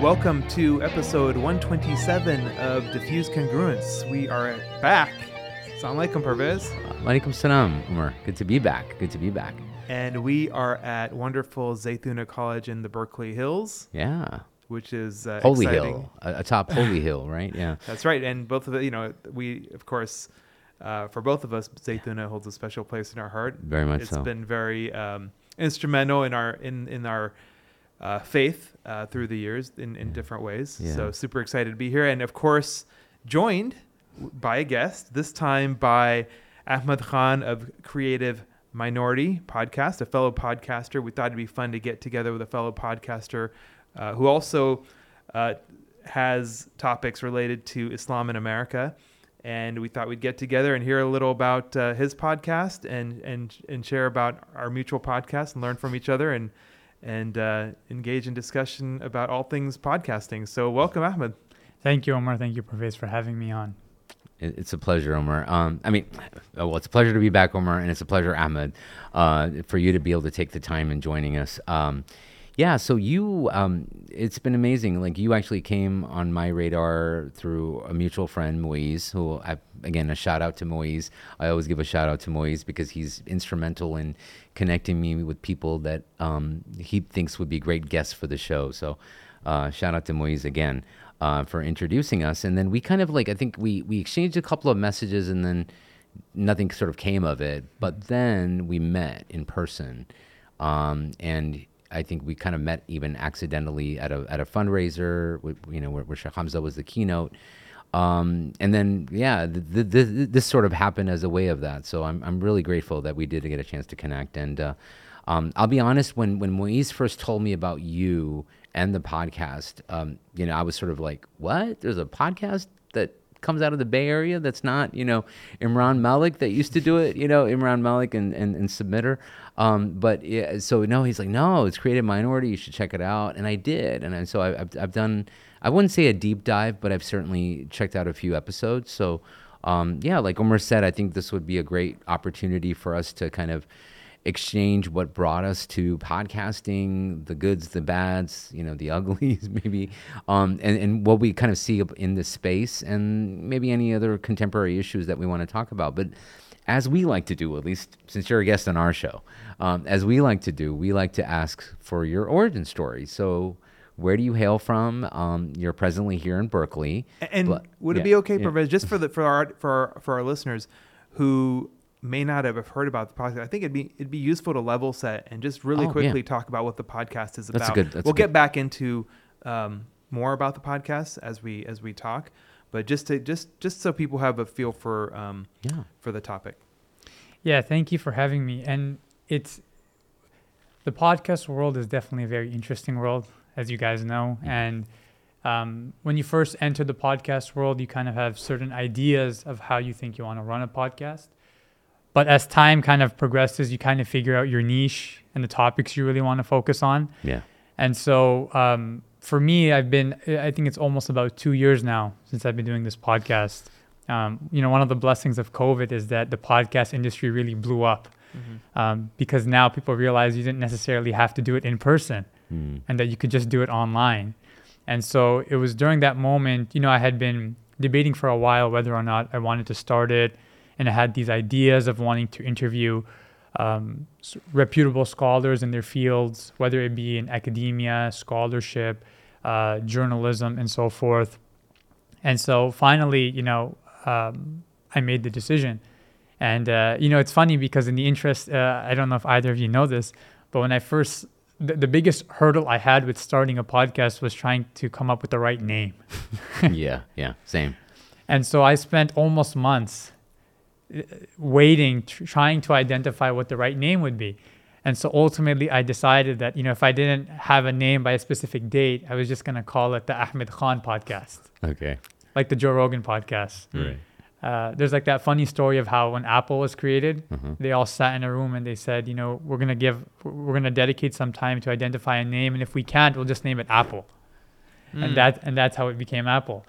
Welcome to episode 127 of Diffuse Congruence. We are back. Assalamu alaikum, Pervez. Walaikum salam, Umar. Good to be back. Good to be back. And we are at wonderful Zaytuna College in the Berkeley Hills, Yeah. which is uh, Holy exciting. Hill. A- Atop Holy Hill, right? Yeah. That's right. And both of it, you know, we, of course, uh, for both of us, Zaytuna holds a special place in our heart. Very much It's so. been very um, instrumental in our in in our uh, faith uh, through the years in, in different ways. Yeah. So super excited to be here, and of course, joined by a guest this time by Ahmed Khan of Creative Minority Podcast, a fellow podcaster. We thought it'd be fun to get together with a fellow podcaster uh, who also uh, has topics related to Islam in America. And we thought we'd get together and hear a little about uh, his podcast and, and and share about our mutual podcast and learn from each other and and uh, engage in discussion about all things podcasting. So welcome, Ahmed. Thank you, Omar. Thank you, Pervez, for having me on. It's a pleasure, Omar. Um, I mean, uh, well, it's a pleasure to be back, Omar, and it's a pleasure, Ahmed, uh, for you to be able to take the time and joining us. Um, yeah, so you, um, it's been amazing. Like you actually came on my radar through a mutual friend, Moise, who I, again, a shout out to Moise. I always give a shout out to Moise because he's instrumental in connecting me with people that um, he thinks would be great guests for the show. So uh, shout out to Moise again uh, for introducing us. And then we kind of like, I think we, we exchanged a couple of messages and then nothing sort of came of it. But then we met in person. Um, and I think we kind of met even accidentally at a, at a fundraiser, with, you know, where, where Sheikh Hamza was the keynote. Um, and then, yeah, th- th- th- this sort of happened as a way of that. So I'm, I'm really grateful that we did get a chance to connect. And uh, um, I'll be honest, when, when Moise first told me about you and the podcast, um, you know, I was sort of like, what? There's a podcast that comes out of the Bay Area that's not, you know, Imran Malik that used to do it, you know, Imran Malik and, and, and Submitter. Um, but yeah, so no, he's like, no, it's Creative Minority. You should check it out. And I did. And I, so I, I've, I've done, I wouldn't say a deep dive, but I've certainly checked out a few episodes. So um, yeah, like Omar said, I think this would be a great opportunity for us to kind of exchange what brought us to podcasting, the goods, the bads, you know, the uglies, maybe, um, and, and what we kind of see in this space, and maybe any other contemporary issues that we want to talk about. But as we like to do, at least since you're a guest on our show, um, as we like to do, we like to ask for your origin story. So, where do you hail from? Um, you're presently here in Berkeley. And But- would it yeah, be okay, yeah. Just for the for our for our, for our listeners who may not have heard about the podcast? I think it'd be it'd be useful to level set and just really Oh, yeah. quickly talk about what the podcast is about. That's a good- that's we'll a get back into um, more about the podcast as we as we talk, but just to just just so people have a feel for um, Yeah. for the topic. Yeah, thank you for having me. And it's the podcast world is definitely a very interesting world, as you guys know. And um, when you first enter the podcast world, you kind of have certain ideas of how you think you want to run a podcast. But as time kind of progresses, you kind of figure out your niche and the topics you really want to focus on. Yeah. And so um, for me, I've been, I think it's almost about two years now since I've been doing this podcast. Um, you know, one of the blessings of COVID is that the podcast industry really blew up um, because now people realize you didn't necessarily have to do it in person Mm. and that you could just do it online. And so it was during that moment, you know, I had been debating for a while whether or not I wanted to start it. And I had these ideas of wanting to interview um, reputable scholars in their fields, whether it be in academia, scholarship, uh, journalism, and so forth. And so finally, you know, um, I made the decision. And, uh, you know, it's funny because in the interest, uh, I don't know if either of you know this, but when I first, the, the biggest hurdle I had with starting a podcast was trying to come up with the right name. yeah. Yeah. Same. And so I spent almost months waiting, tr- trying to identify what the right name would be. And so ultimately, I decided that, you know, if I didn't have a name by a specific date, I was just going to call it the Ahmed Khan podcast, Okay. like the Joe Rogan podcast. Right. Uh, there's like that funny story of how when Apple was created, Mhm. they all sat in a room and they said, you know, we're gonna give, we're gonna dedicate some time to identify a name, and if we can't, we'll just name it Apple, Mm. and that and that's how it became Apple.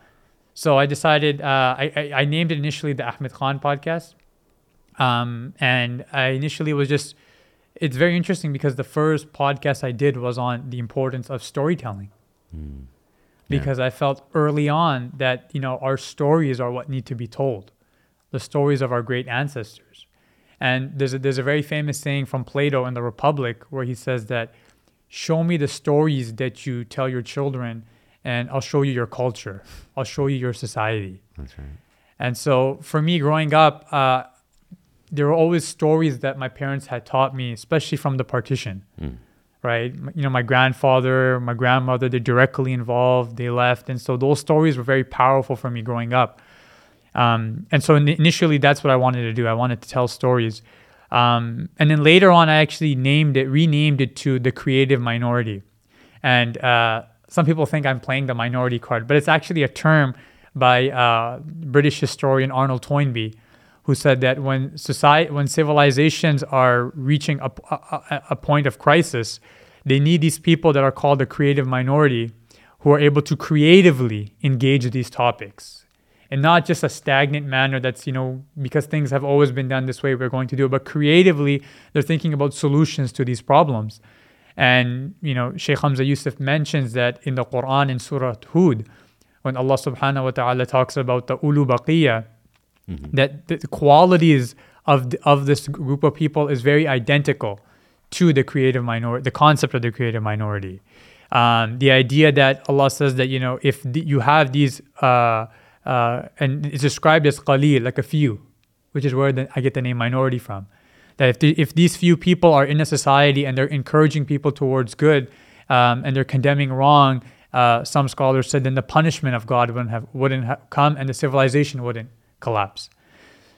So I decided, uh, I, I I named it initially the Ahmed Khan podcast, um, and I initially was just, it's very interesting because the first podcast I did was on the importance of storytelling. Mm. because I felt early on that you know our stories are what need to be told, the stories of our great ancestors. And there's a, there's a very famous saying from Plato in the Republic where he says that, "Show me the stories that you tell your children, and I'll show you your culture. I'll show you your society." That's right. And so for me, growing up, uh, there were always stories that my parents had taught me, especially from the partition. Mm. Right, you know, my grandfather, my grandmother, they're directly involved. They left, and so those stories were very powerful for me growing up. Um, and so in- initially, that's what I wanted to do. I wanted to tell stories. Um, and then later on, I actually named it, renamed it to the creative minority. And uh, some people think I'm playing the minority card, but it's actually a term by uh, British historian Arnold Toynbee, who said that when society, when civilizations are reaching a, a, a point of crisis, they need these people that are called the creative minority, who are able to creatively engage these topics. And not just a stagnant manner that's you know because things have always been done this way we're going to do it but creatively they're thinking about solutions to these problems and you know Sheikh Hamza Yusuf mentions that in the Quran in Surah Hud when Allah subhanahu wa ta'ala talks about the ulu baqiyya that the qualities of the, of this group of people is very identical to the creative minority the concept of the creative minority um, the idea that Allah says that you know if the, you have these uh, uh, and it's described as qalil, like a few, which is where the, I get the name minority from. That if, the, if these few people are in a society and they're encouraging people towards good um, and they're condemning wrong, uh, some scholars said then the punishment of God wouldn't have wouldn't have come and the civilization wouldn't collapse.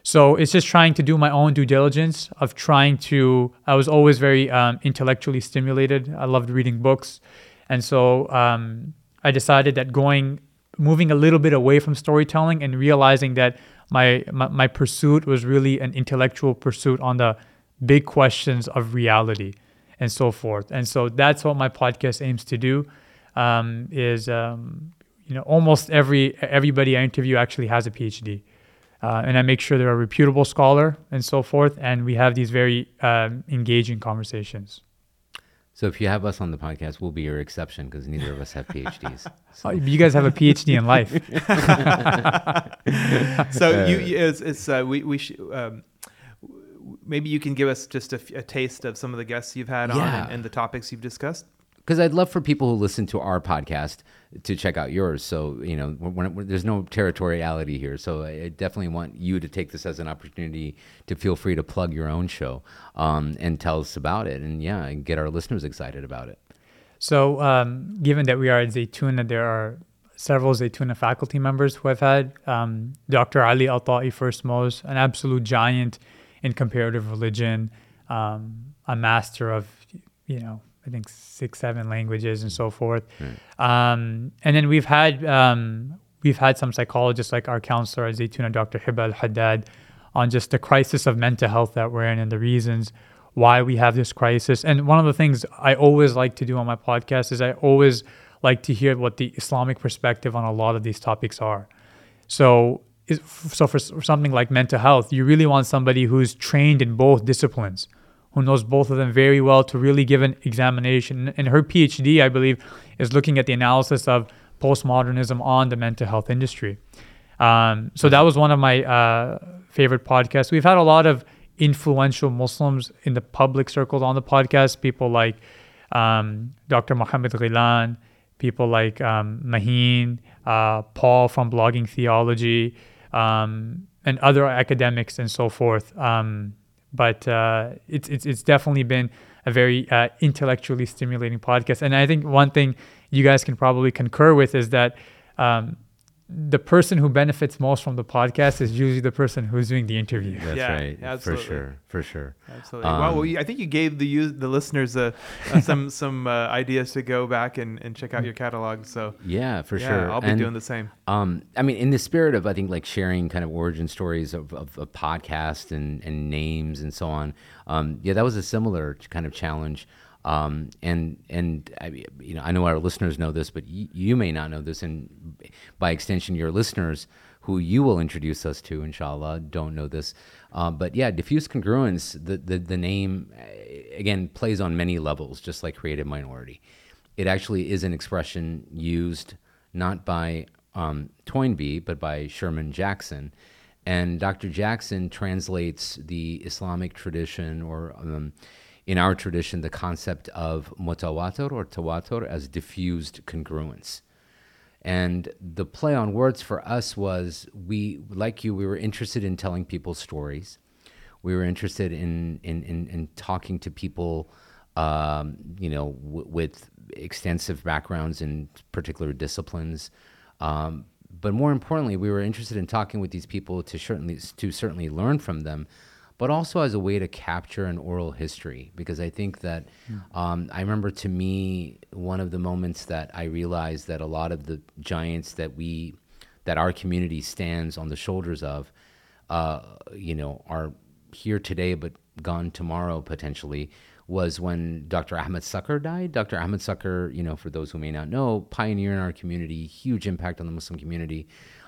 So it's just trying to do my own due diligence of trying to. I was always very um, intellectually stimulated. I loved reading books, and so um, I decided that going, moving a little bit away from storytelling and realizing that my, my my pursuit was really an intellectual pursuit on the big questions of reality and so forth. And so that's what my podcast aims to do. Um, is um, you know almost every everybody I interview actually has a PhD. Uh, and I make sure they're a reputable scholar and so forth. And we have these very um, engaging conversations. So if you have us on the podcast, we'll be your exception because neither of us have PhDs. So- Oh, you guys have a PhD in life. so you, you it's, it's uh, we we sh- um, w- maybe you can give us just a taste of some of the guests you've had on and, and the topics you've discussed. because I'd love for people who listen to our podcast to check out yours. So you know, when, when, there's no territoriality here. So I, I definitely want you to take this as an opportunity to feel free to plug your own show um, and tell us about it, and yeah, and get our listeners excited about it. So, um, given that we are at Zaytuna, there are several Zaytuna faculty members who I've had. Um, Dr. Ali Ataie, first most, an absolute giant in comparative religion, um, a master of, you know, I think six, seven languages and so forth. Um, and then we've had um, we've had some psychologists like our counselor at Zaytuna, Dr. Hiba Al Haddad, on just the crisis of mental health that we're in and the reasons why we have this crisis. And one of the things I always like to do on my podcast is I always like to hear what the Islamic perspective on a lot of these topics are. So, so for something like mental health, you really want somebody who's trained in both disciplines, who knows both of them very well to really give an examination. And her PhD, I believe, is looking at the analysis of postmodernism on the mental health industry. Um, so that was one of my uh, favorite podcasts. We've had a lot of influential Muslims in the public circles on the podcast. People like um, Dr. Mohammed Ghilan, people like um, Maheen, uh, Paul from Blogging Theology, um, and other academics and so forth. Um, but uh, it's, it's it's definitely been a very uh, intellectually stimulating podcast. And I think one thing you guys can probably concur with is that um, the person who benefits most from the podcast is usually the person who's doing the interview. That's Yeah, right, absolutely. for sure, for sure. Absolutely. well, well, Um, I think you gave the the listeners uh, uh, some some uh, ideas to go back and, and check out your catalog. So Yeah, for yeah, sure. I'll be And- doing the same. Um, I mean, in the spirit of I think like sharing kind of origin stories of, of, of podcasts and, and names and so on. Um, yeah, that was a similar kind of challenge. Um, and and I, you know, I know our listeners know this, but y- you may not know this, and by extension, your listeners, who you will introduce us to, inshallah, don't know this. Uh, but yeah, diffuse congruence, the the, the name uh, again plays on many levels, just like creative minority. It actually is an expression used not by um, Toynbee, but by Sherman Jackson. And Dr. Jackson translates the Islamic tradition, or um, in our tradition, the concept of mutawatir or tawatur as diffused congruence. And the play on words for us was we, like you, we were interested in telling people stories. We were interested in in in, in talking to people, um, you know, w- with extensive backgrounds in particular disciplines. Um, but more importantly, we were interested in talking with these people to certainly to certainly learn from them, but also as a way to capture an oral history. Because I think that um, I remember to me one of the moments that I realized that a lot of the giants that we that our community stands on the shoulders of, uh, you know, are here today but gone tomorrow potentially was when Dr. Ahmed Sakr died. Dr. Ahmed Sakr, you know, for those who may not know, pioneer in our community, huge impact on the Muslim community,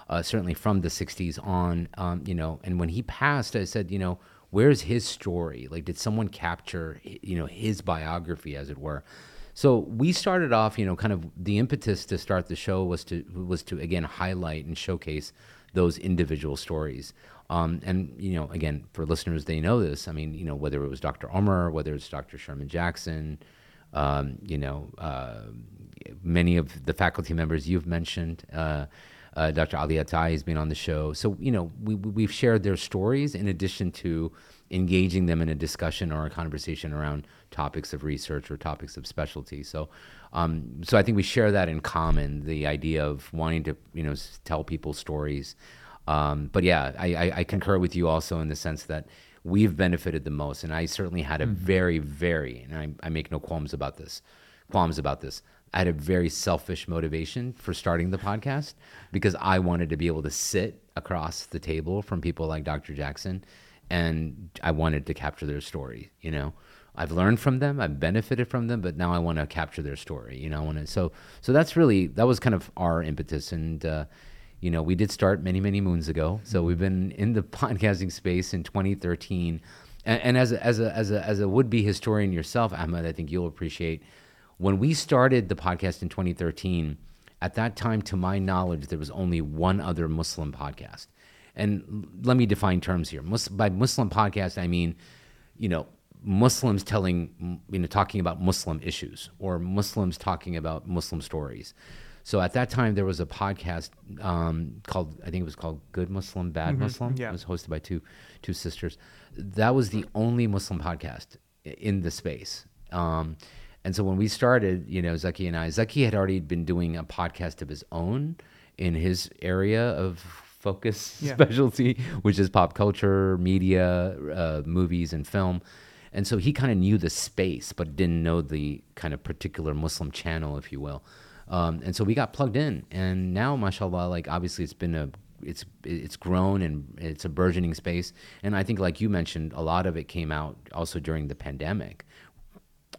uh, certainly from the 60s on, um, you know, and when he passed, I said, you know, where's his story? Like, did someone capture, you know, his biography, as it were? So we started off, you know, kind of the impetus to start the show was to was to again highlight and showcase those individual stories. Um, and you know, again, for listeners, they know this. I mean, you know, whether it was Dr. Omar, whether it's Dr. Sherman Jackson, um, you know, uh, many of the faculty members you've mentioned. Uh, uh, Dr. Ali Ataie has been on the show. So, you know, we, we've shared their stories in addition to engaging them in a discussion or a conversation around topics of research or topics of specialty. So, um, so I think we share that in common, the idea of wanting to, you know, tell people stories. Um, but yeah, I, I, I concur with you also in the sense that we've benefited the most. And I certainly had a very, very, and I, I make no qualms about this, qualms about this. I had a very selfish motivation for starting the podcast because I wanted to be able to sit across the table from people like Dr. Jackson and I wanted to capture their story, you know. I've learned from them, I've benefited from them, but now I want to capture their story, you know. I want to so so that's really that was kind of our impetus and uh you know, we did start many, many moons ago. So we've been in the podcasting space in 2013. And, and as a, as a, as a, as a would-be historian yourself, Ahmed, I think you'll appreciate when we started the podcast in 2013, at that time, to my knowledge, there was only one other Muslim podcast. And let me define terms here. Mus- by Muslim podcast, I mean, you know, Muslims telling, you know, talking about Muslim issues or Muslims talking about Muslim stories. So at that time, there was a podcast um, called, I think it was called Good Muslim, Bad Muslim. yeah. It was hosted by two, two sisters. That was the only Muslim podcast in the space. Um, and so when we started, you know, Zaki and I, Zaki had already been doing a podcast of his own in his area of focus Yeah. specialty, which is pop culture, media, uh, movies, and film. And so he kind of knew the space, but didn't know the kind of particular Muslim channel, if you will. Um, and so we got plugged in, and now, mashallah, like obviously it's been a it's it's grown and it's a burgeoning space. And I think, like you mentioned, a lot of it came out also during the pandemic,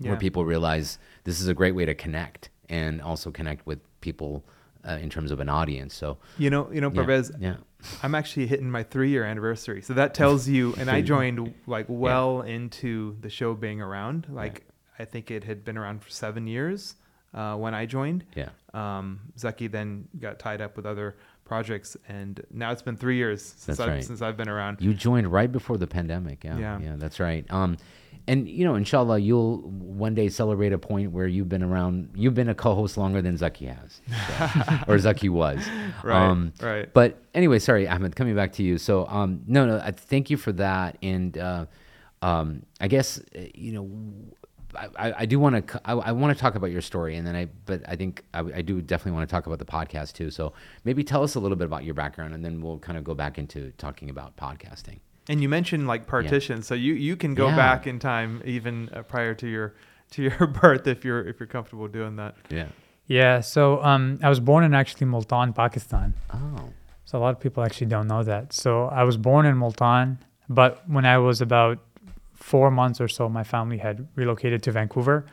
Yeah. where people realize this is a great way to connect and also connect with people uh, in terms of an audience. So You know, you know, yeah, Parvez, yeah. I'm actually hitting my three year anniversary. So that tells you, and I joined like well into the show being around. Like, I think it had been around for seven years uh, when I joined. Yeah. Um, Zaki then got tied up with other projects, and now it's been three years since I've, right. since I've been around. You joined right before the pandemic. Yeah, Yeah. yeah, that's right. Um, and you know, inshallah, you'll one day celebrate a point where you've been around. You've been a co-host longer than Zaki has, so- or Zaki was. Right, right. But anyway, sorry, Ahmed. Coming back to you. So, um, no, no. I thank you for that. And uh, um, I guess you know. I, I- I do want to I, I want to talk about your story and then I but I think I, I do definitely want to talk about the podcast too so maybe tell us a little bit about your background and then we'll kind of go back into talking about podcasting And you mentioned like partitions, so you you can go Yeah. back in time even uh, prior to your to your birth if you're if you're comfortable doing that. yeah Yeah, so um, I was born in actually Multan, Pakistan. oh So a lot of people actually don't know that. So I was born in Multan, but when I was about four months or so, my family had relocated to Vancouver.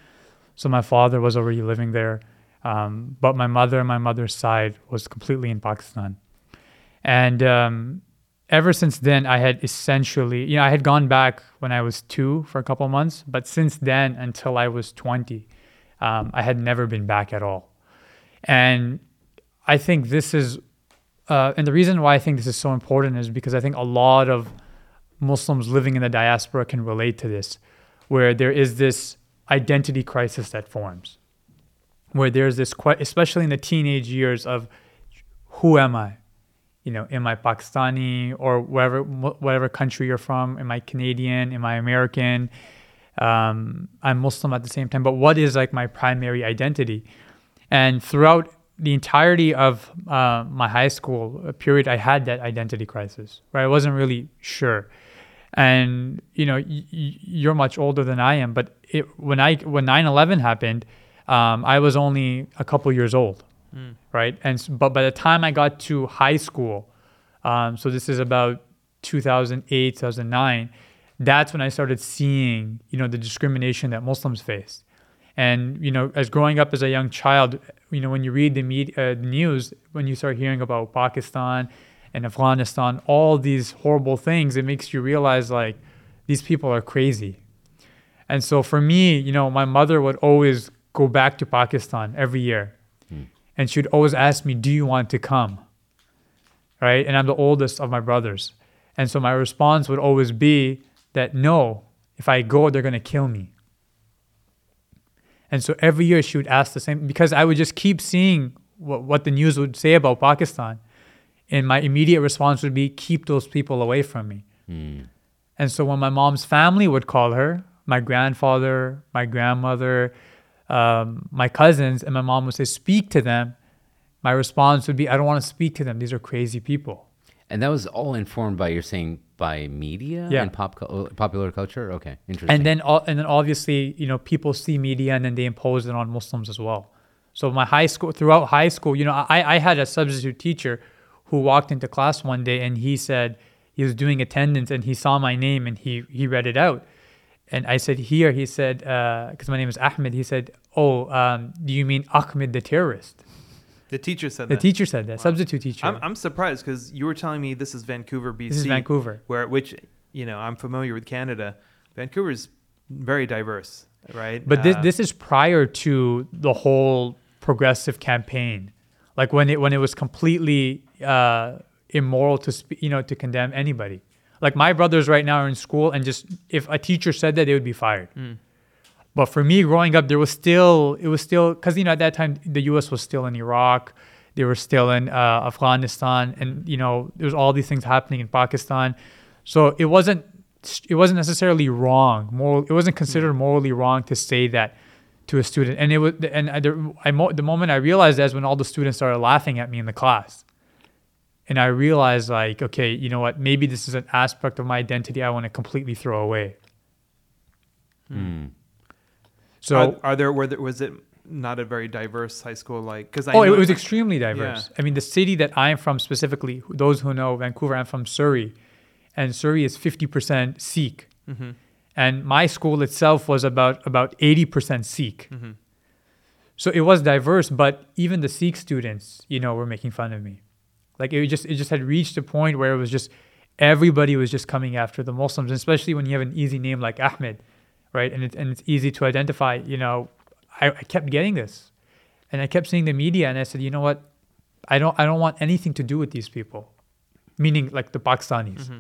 So my father was already living there, um, but my mother, my mother's side, was completely in Pakistan. And um, ever since then, I had essentially, you know, I had gone back when I was two for a couple months, but since then until I was 20, um, I had never been back at all. And I think this is, uh, and the reason why I think this is so important is because I think a lot of Muslims living in the diaspora can relate to this, where there is this identity crisis that forms, where there's this, especially in the teenage years, of who am I? You know, am I Pakistani or whatever whatever country you're from? Am I Canadian? Am I American? Um, I'm Muslim at the same time, but what is like my primary identity? And throughout the entirety of uh, my high school period, I had that identity crisis, right? I wasn't really sure. And you know, y- you're much older than I am, but it, when I when 9/11 happened, um, I was only a couple years old, right? And but by the time I got to high school, um, so this is about 2008, 2009. That's when I started seeing, you know, the discrimination that Muslims face. And you know, as growing up as a young child, you know, when you read the media, uh, news, when you start hearing about Pakistan and Afghanistan, all these horrible things, it makes you realize like these people are crazy. And so for me, you know, my mother would always go back to Pakistan every year, and she'd always ask me, "Do you want to come?" Right? And I'm the oldest of my brothers, and so my response would always be that no, if I go, they're gonna kill me. And so every year she would ask the same because I would just keep seeing what, what the news would say about Pakistan. And my immediate response would be, keep those people away from me. Hmm. And so when my mom's family would call her, my grandfather, my grandmother, um, my cousins, and my mom would say, speak to them, my response would be, I don't want to speak to them. These are crazy people. And that was all informed by you're saying by media Yeah. and pop popular culture. Okay, interesting. and then and then obviously you know people see media and then they impose it on Muslims as well. So my high school throughout high school, you know, I, I had a substitute teacher who walked into class one day and he said he was doing attendance and he saw my name and he he read it out, and I said here he said because my name is Ahmed he said oh um, do you mean Ahmed the terrorist? The teacher said The that. The teacher said that substitute teacher. I'm, I'm surprised because you were telling me this is Vancouver, BC. this is Vancouver. where which you know I'm familiar with Canada. Vancouver is very diverse, right? But this Uh, this is prior to the whole progressive campaign, like when it when it was completely uh, immoral to spe- you know to condemn anybody. Like my brothers right now are in school, and just if a teacher said that, they would be fired. But for me, growing up, there was still it was still because you know at that time the U.S. was still in Iraq, they were still in uh, Afghanistan, and you know there was all these things happening in Pakistan. So it wasn't it wasn't necessarily wrong. Moral, it wasn't considered morally wrong to say that to a student. And it was and I, the, I, mo- the moment I realized that is when all the students started laughing at me in the class. And I realized like, okay, you know what? Maybe this is an aspect of my identity I want to completely throw away. Hmm. So are, are there, were there was it not a very diverse high school like because oh, it was extremely diverse. I mean, the city that I am from specifically, those who know Vancouver, I'm from Surrey, and Surrey is 50% Sikh, Mhm. and my school itself was about about 80% Sikh. Mhm. So it was diverse, but even the Sikh students, you know, were making fun of me. Like it just it just had reached a point where it was just everybody was just coming after the Muslims, especially when you have an easy name like Ahmed, right? And it's and it's easy to identify. You know, I, I kept getting this, and I kept seeing the media, and I said, you know what, I don't I don't want anything to do with these people, meaning like the Pakistanis, Mm-hmm.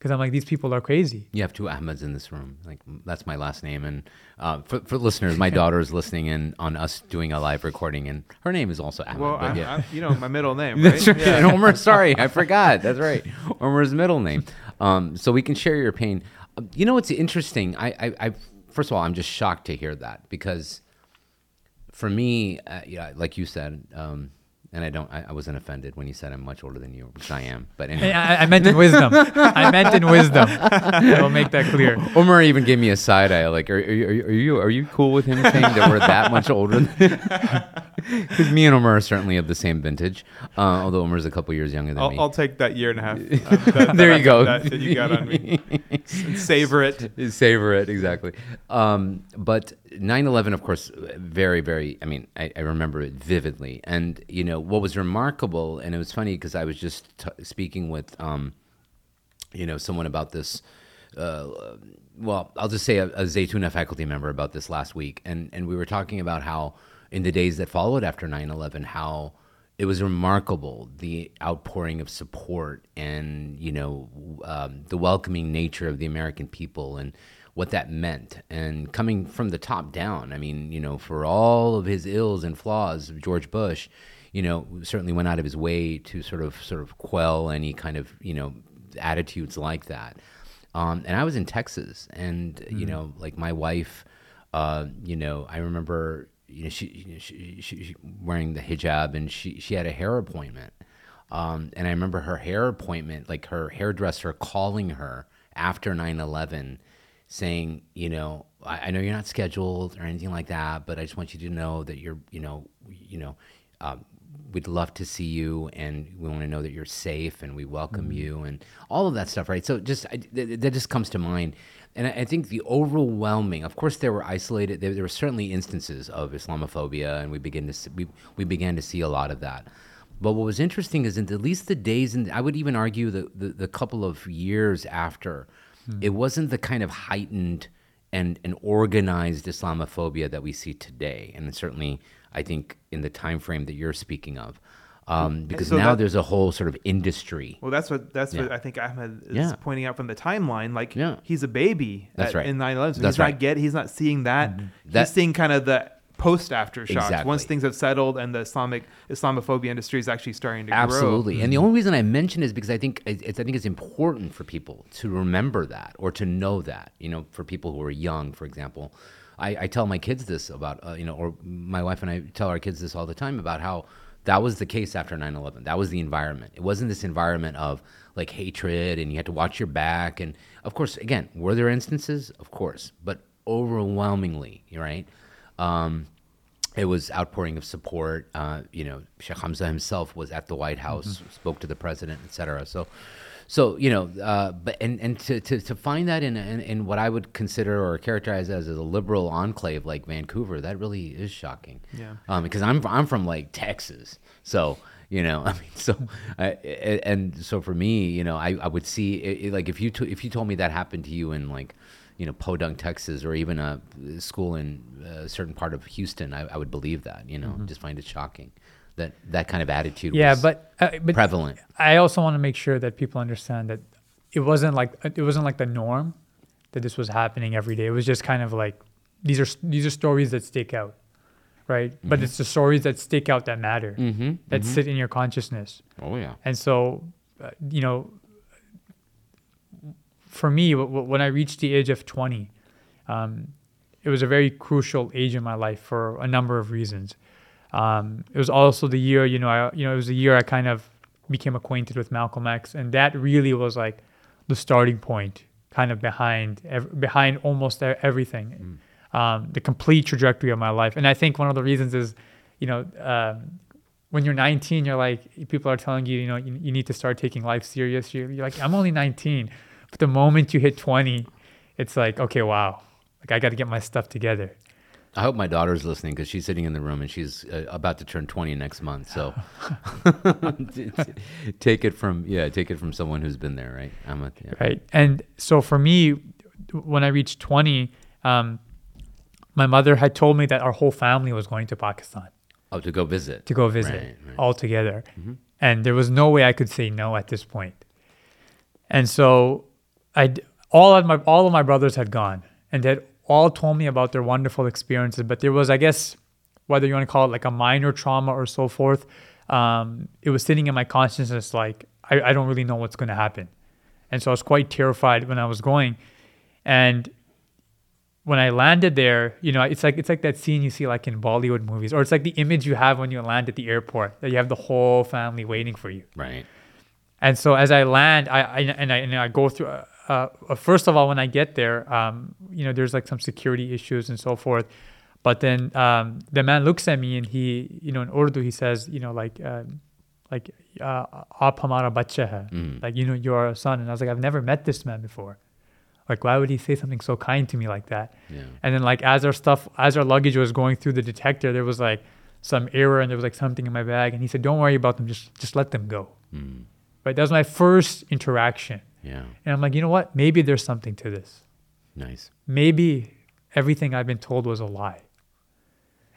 Because I'm like these people are crazy. You have two Ahmeds in this room. Like that's my last name. And uh, for, for listeners, my daughter is listening in on us doing a live recording, and her name is also Ahmed. well, but I, yeah. I, you know my middle name. That's right? right. And Omer, sorry, I forgot. That's right. Omer's middle name. Um, so we can share your pain. Uh, You know what's interesting? I, I, I, first of all, I'm just shocked to hear that because for me, uh, yeah, like you said, um, and I don't, I, I wasn't offended when you said I'm much older than you, which I am. But anyway. I, I meant in wisdom. I meant in wisdom. I will make that clear. Omar even gave me a side eye, like, are, are, you- are you are you cool with him saying that we're that much older? Because me and Omar are certainly of the same vintage, uh, although Omar's a couple years younger than me. I'll, I'll take that year and a half. uh, that- There that- you go. That, that you got on me. savor it. savor it exactly um, but 9-11 of course very very i mean I, I remember it vividly. And you know what was remarkable and it was funny because i was just t- speaking with um, you know someone about this uh, well i'll just say a, a zaytuna faculty member about this last week. And and we were talking about how in the days that followed after 9-11 how it was remarkable the outpouring of support and you know um, the welcoming nature of the American people. And what that meant and coming from the top down. I mean, you know, for all of his ills and flaws, George Bush, you know, certainly went out of his way to sort of sort of quell any kind of you know attitudes like that. Um, and I was in Texas, and mm-hmm. you know, like my wife, uh, you know, I remember you know, she, she, she, she, wearing the hijab and she, she had a hair appointment. Um, and I remember her hair appointment, like her hairdresser calling her after 9 11 saying, you know, I, I, know you're not scheduled or anything like that, but I just want you to know that you're, you know, you know, um, we'd love to see you and we want to know that you're safe and we welcome mm-hmm. you and all of that stuff, right? So just, I, th- that just comes to mind and I, think the overwhelming, of course, there were isolated. There, there, were certainly instances of Islamophobia, and we begin to see, we we began to see a lot of that. But what was interesting is, in at least the days, and I would even argue the, the, the couple of years after, hmm. it wasn't the kind of heightened and, and organized Islamophobia that we see today, and certainly I think in the time frame that you're speaking of um, because so now that, there's a whole sort of industry. Well, that's what that's yeah. what I think Ahmed is yeah. pointing out from the timeline. Like, yeah. he's a baby. That's at, right. In 9/11, so that's he's right. not get he's not seeing that. Mm-hmm. That, he's seeing kind of the post aftershocks exactly. once things have settled and the Islamic Islamophobia industry is actually starting to Absolutely. grow. Absolutely. And the only reason I mention is because I think it's I think it's important for people to remember that or to know that. You know, for people who are young, for example. I, I tell my kids this about, uh, you know, or my wife and I tell our kids this all the time about how that was the case after 9-11 that was the environment it wasn't this environment of like hatred and you had to watch your back and of course again were there instances of course but overwhelmingly right um, it was outpouring of support uh, you know sheikh hamza himself was at the white house mm-hmm. spoke to the president etc so so you know, uh, but and and to, to, to find that in, in, in what I would consider or characterize as a liberal enclave like Vancouver, that really is shocking. Yeah. Um, because I'm I'm from like Texas, so you know, I mean, so I, and so for me, you know, I, I would see it, like if you if you told me that happened to you in like you know Podunk, Texas, or even a school in a certain part of Houston, I, I would believe that. You know, mm-hmm. just find it shocking that that kind of attitude yeah but, uh, but prevalent i also want to make sure that people understand that it wasn't like it wasn't like the norm that this was happening every day it was just kind of like these are these are stories that stick out right mm-hmm. but it's the stories that stick out that matter mm-hmm. that mm-hmm. sit in your consciousness oh yeah and so uh, you know for me w- w- when i reached the age of 20 um, it was a very crucial age in my life for a number of reasons um, it was also the year, you know, I, you know, it was the year I kind of became acquainted with Malcolm X, and that really was like the starting point, kind of behind ev- behind almost everything, mm. um, the complete trajectory of my life. And I think one of the reasons is, you know, um, when you're 19, you're like people are telling you, you know, you, you need to start taking life serious. You're, you're like, I'm only 19, but the moment you hit 20, it's like, okay, wow, like I got to get my stuff together. I hope my daughter's listening because she's sitting in the room and she's uh, about to turn 20 next month. So take it from yeah, take it from someone who's been there, right? I'm a, yeah. right. And so for me, when I reached 20, um, my mother had told me that our whole family was going to Pakistan. Oh, to go visit. To go visit right, right. all together, mm-hmm. and there was no way I could say no at this point. And so, I all of my all of my brothers had gone, and they had all told me about their wonderful experiences, but there was, I guess, whether you want to call it like a minor trauma or so forth, um, it was sitting in my consciousness like, I, I don't really know what's going to happen. And so I was quite terrified when I was going. And when I landed there, you know, it's like it's like that scene you see like in Bollywood movies, or it's like the image you have when you land at the airport that you have the whole family waiting for you. Right. And so as I land, I, I and I and I go through. Uh, uh, first of all, when I get there, um, you know, there's like some security issues and so forth. But then um, the man looks at me and he, you know, in Urdu, he says, you know, like, uh, like, uh, aap hamara bacha hai. Mm. Like, you know, you're a son. And I was like, I've never met this man before. Like, why would he say something so kind to me like that? Yeah. And then, like, as our stuff, as our luggage was going through the detector, there was like some error and there was like something in my bag. And he said, don't worry about them. Just, just let them go. Mm. Right. That was my first interaction. Yeah. And I'm like, you know what? Maybe there's something to this. Nice. Maybe everything I've been told was a lie.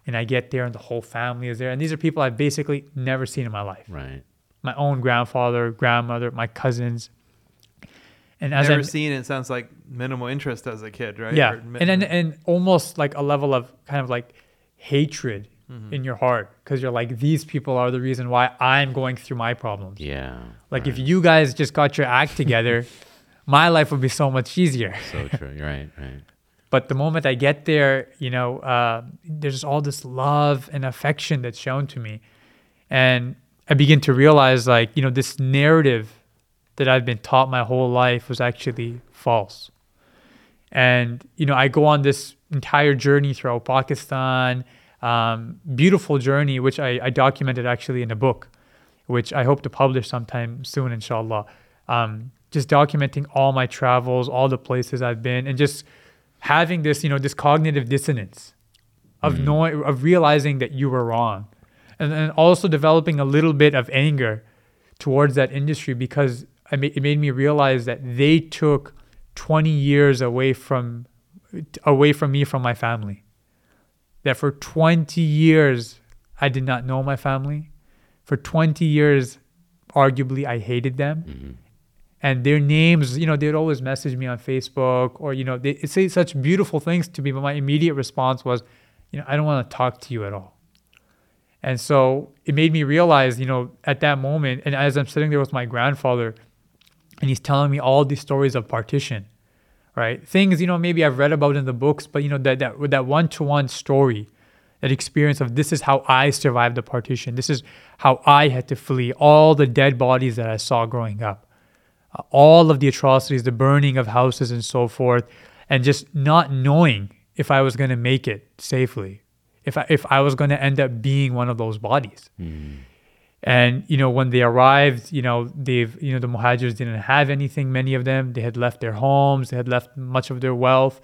and I get there and the whole family is there. And these are people I've basically never seen in my life. Right. My own grandfather, grandmother, my cousins. And as Never I'm, seen it. Sounds like minimal interest as a kid, right? yeah, Or mi- and and almost like a level of kind of like hatred Mm-hmm. in your heart because you're like these people are the reason why I'm going through my problems. Yeah. Like if you guys just got your act together, my life would be so much easier. So true. Right. Right. But the moment I get there, you know, uh, there's all this love and affection that's shown to me, and I begin to realize like you know this narrative that I've been taught my whole life was actually false. And you know, I go on this entire journey throughout Pakistan, um, beautiful journey, which I, I documented actually in a book, which I hope to publish sometime soon, inshallah. Um, just documenting all my travels, all the places I've been, and just having this, you know, this cognitive dissonance of knowing, of realizing that you were wrong, and then also developing a little bit of anger towards that industry because I ma- it made me realize that they took 20 years away from away from me from my family. That for 20 years I did not know my family. For 20 years, arguably I hated them. Mm-hmm. And their names, you know, they'd always message me on Facebook or, you know, they say such beautiful things to me. But my immediate response was, you know, I don't want to talk to you at all. And so it made me realize, you know, at that moment, and as I'm sitting there with my grandfather, and he's telling me all these stories of partition, right? Things, you know, maybe I've read about in the books, but you know, that that that one-to-one story, that experience of this is how I survived the partition. This is how I had to flee all the dead bodies that I saw growing up, uh, all of the atrocities, the burning of houses and so forth, and just not knowing if I was going to make it safely, if I, if I was going to end up being one of those bodies. And you know, when they arrived, you know, they've you know the muhajirs didn't have anything. Many of them they had left their homes, they had left much of their wealth,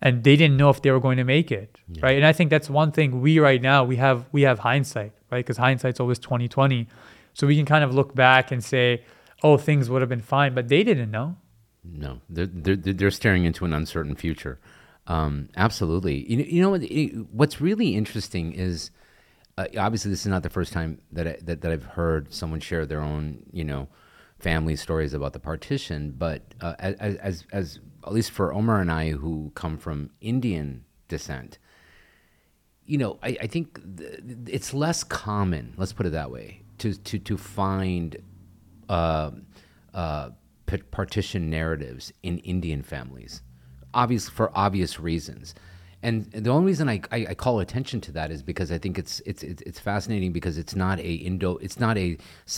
and they didn't know if they were going to make it, right? And I think that's one thing we right now we have we have hindsight, right? Because hindsight's always twenty twenty, so we can kind of look back and say, oh, things would have been fine, but they didn't know. No, they're, they're, they're staring into an uncertain future. Um, absolutely. You you know what, what's really interesting is uh, obviously this is not the first time that, I, that that I've heard someone share their own, you know, family stories about the partition. But uh, as, as as at least for Omar and I, who come from Indian descent, you know, I, I think th- it's less common. Let's put it that way to to to find uh, uh, partition narratives in Indian families, obvious for obvious reasons. And the only reason I, I, I call attention to that is because I think it's it's it's, it's fascinating because it's not a Indo it's not a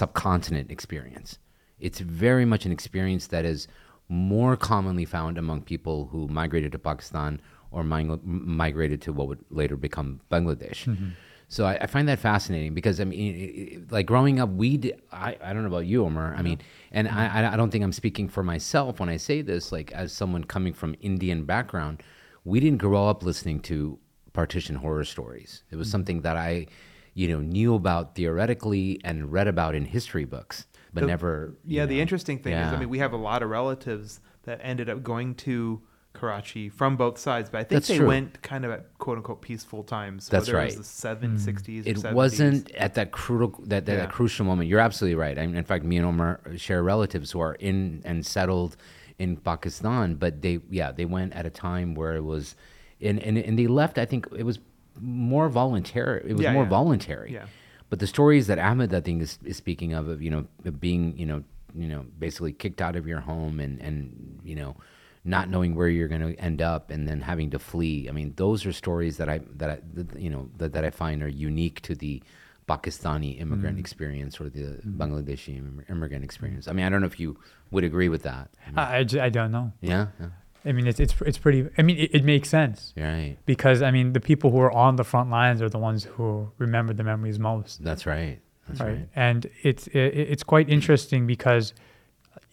subcontinent experience. It's very much an experience that is more commonly found among people who migrated to Pakistan or mig- migrated to what would later become Bangladesh. Mm-hmm. So I, I find that fascinating because I mean, it- it- like growing up, we did, I, I don't know about you, Omar. I mean, and I, I- I don't think I'm speaking for myself when I say this. Like as someone coming from Indian background, we didn't grow up listening to partition horror stories. It was mm. something that I, you know, knew about theoretically and read about in history books, but The- never. Yeah, the interesting thing is, I mean, we have a lot of relatives that ended up going to Karachi from both sides, but I think That's they true. went kind of at quote unquote peaceful times. That's right. It was the seven mm. sixties. it wasn't at that crucial that, that, Yeah. that crucial moment. You're absolutely right. I mean, in fact, me and Omar share relatives who are in and settled in Pakistan, but they yeah they went at a time where it was, and and, and they left. I think it was more voluntary. It was Yeah, more yeah. voluntary. Yeah. But the stories that Ahmed I think is, is speaking of, of you know of being you know you know basically kicked out of your home and and you know not knowing where you're going to end up and then having to flee. I mean, those are stories that I that I you know that, that I find are unique to the Pakistani immigrant experience or the Bangladeshi immigrant experience. I mean, I don't know if you would agree with that. I, I, ju- I don't know. Yeah, yeah. I mean, it's it's it's pretty. I mean, it, it makes sense right. because I mean, the people who are on the front lines are the ones who remember the memories most. That's right. That's right. And it's it, it's quite interesting because,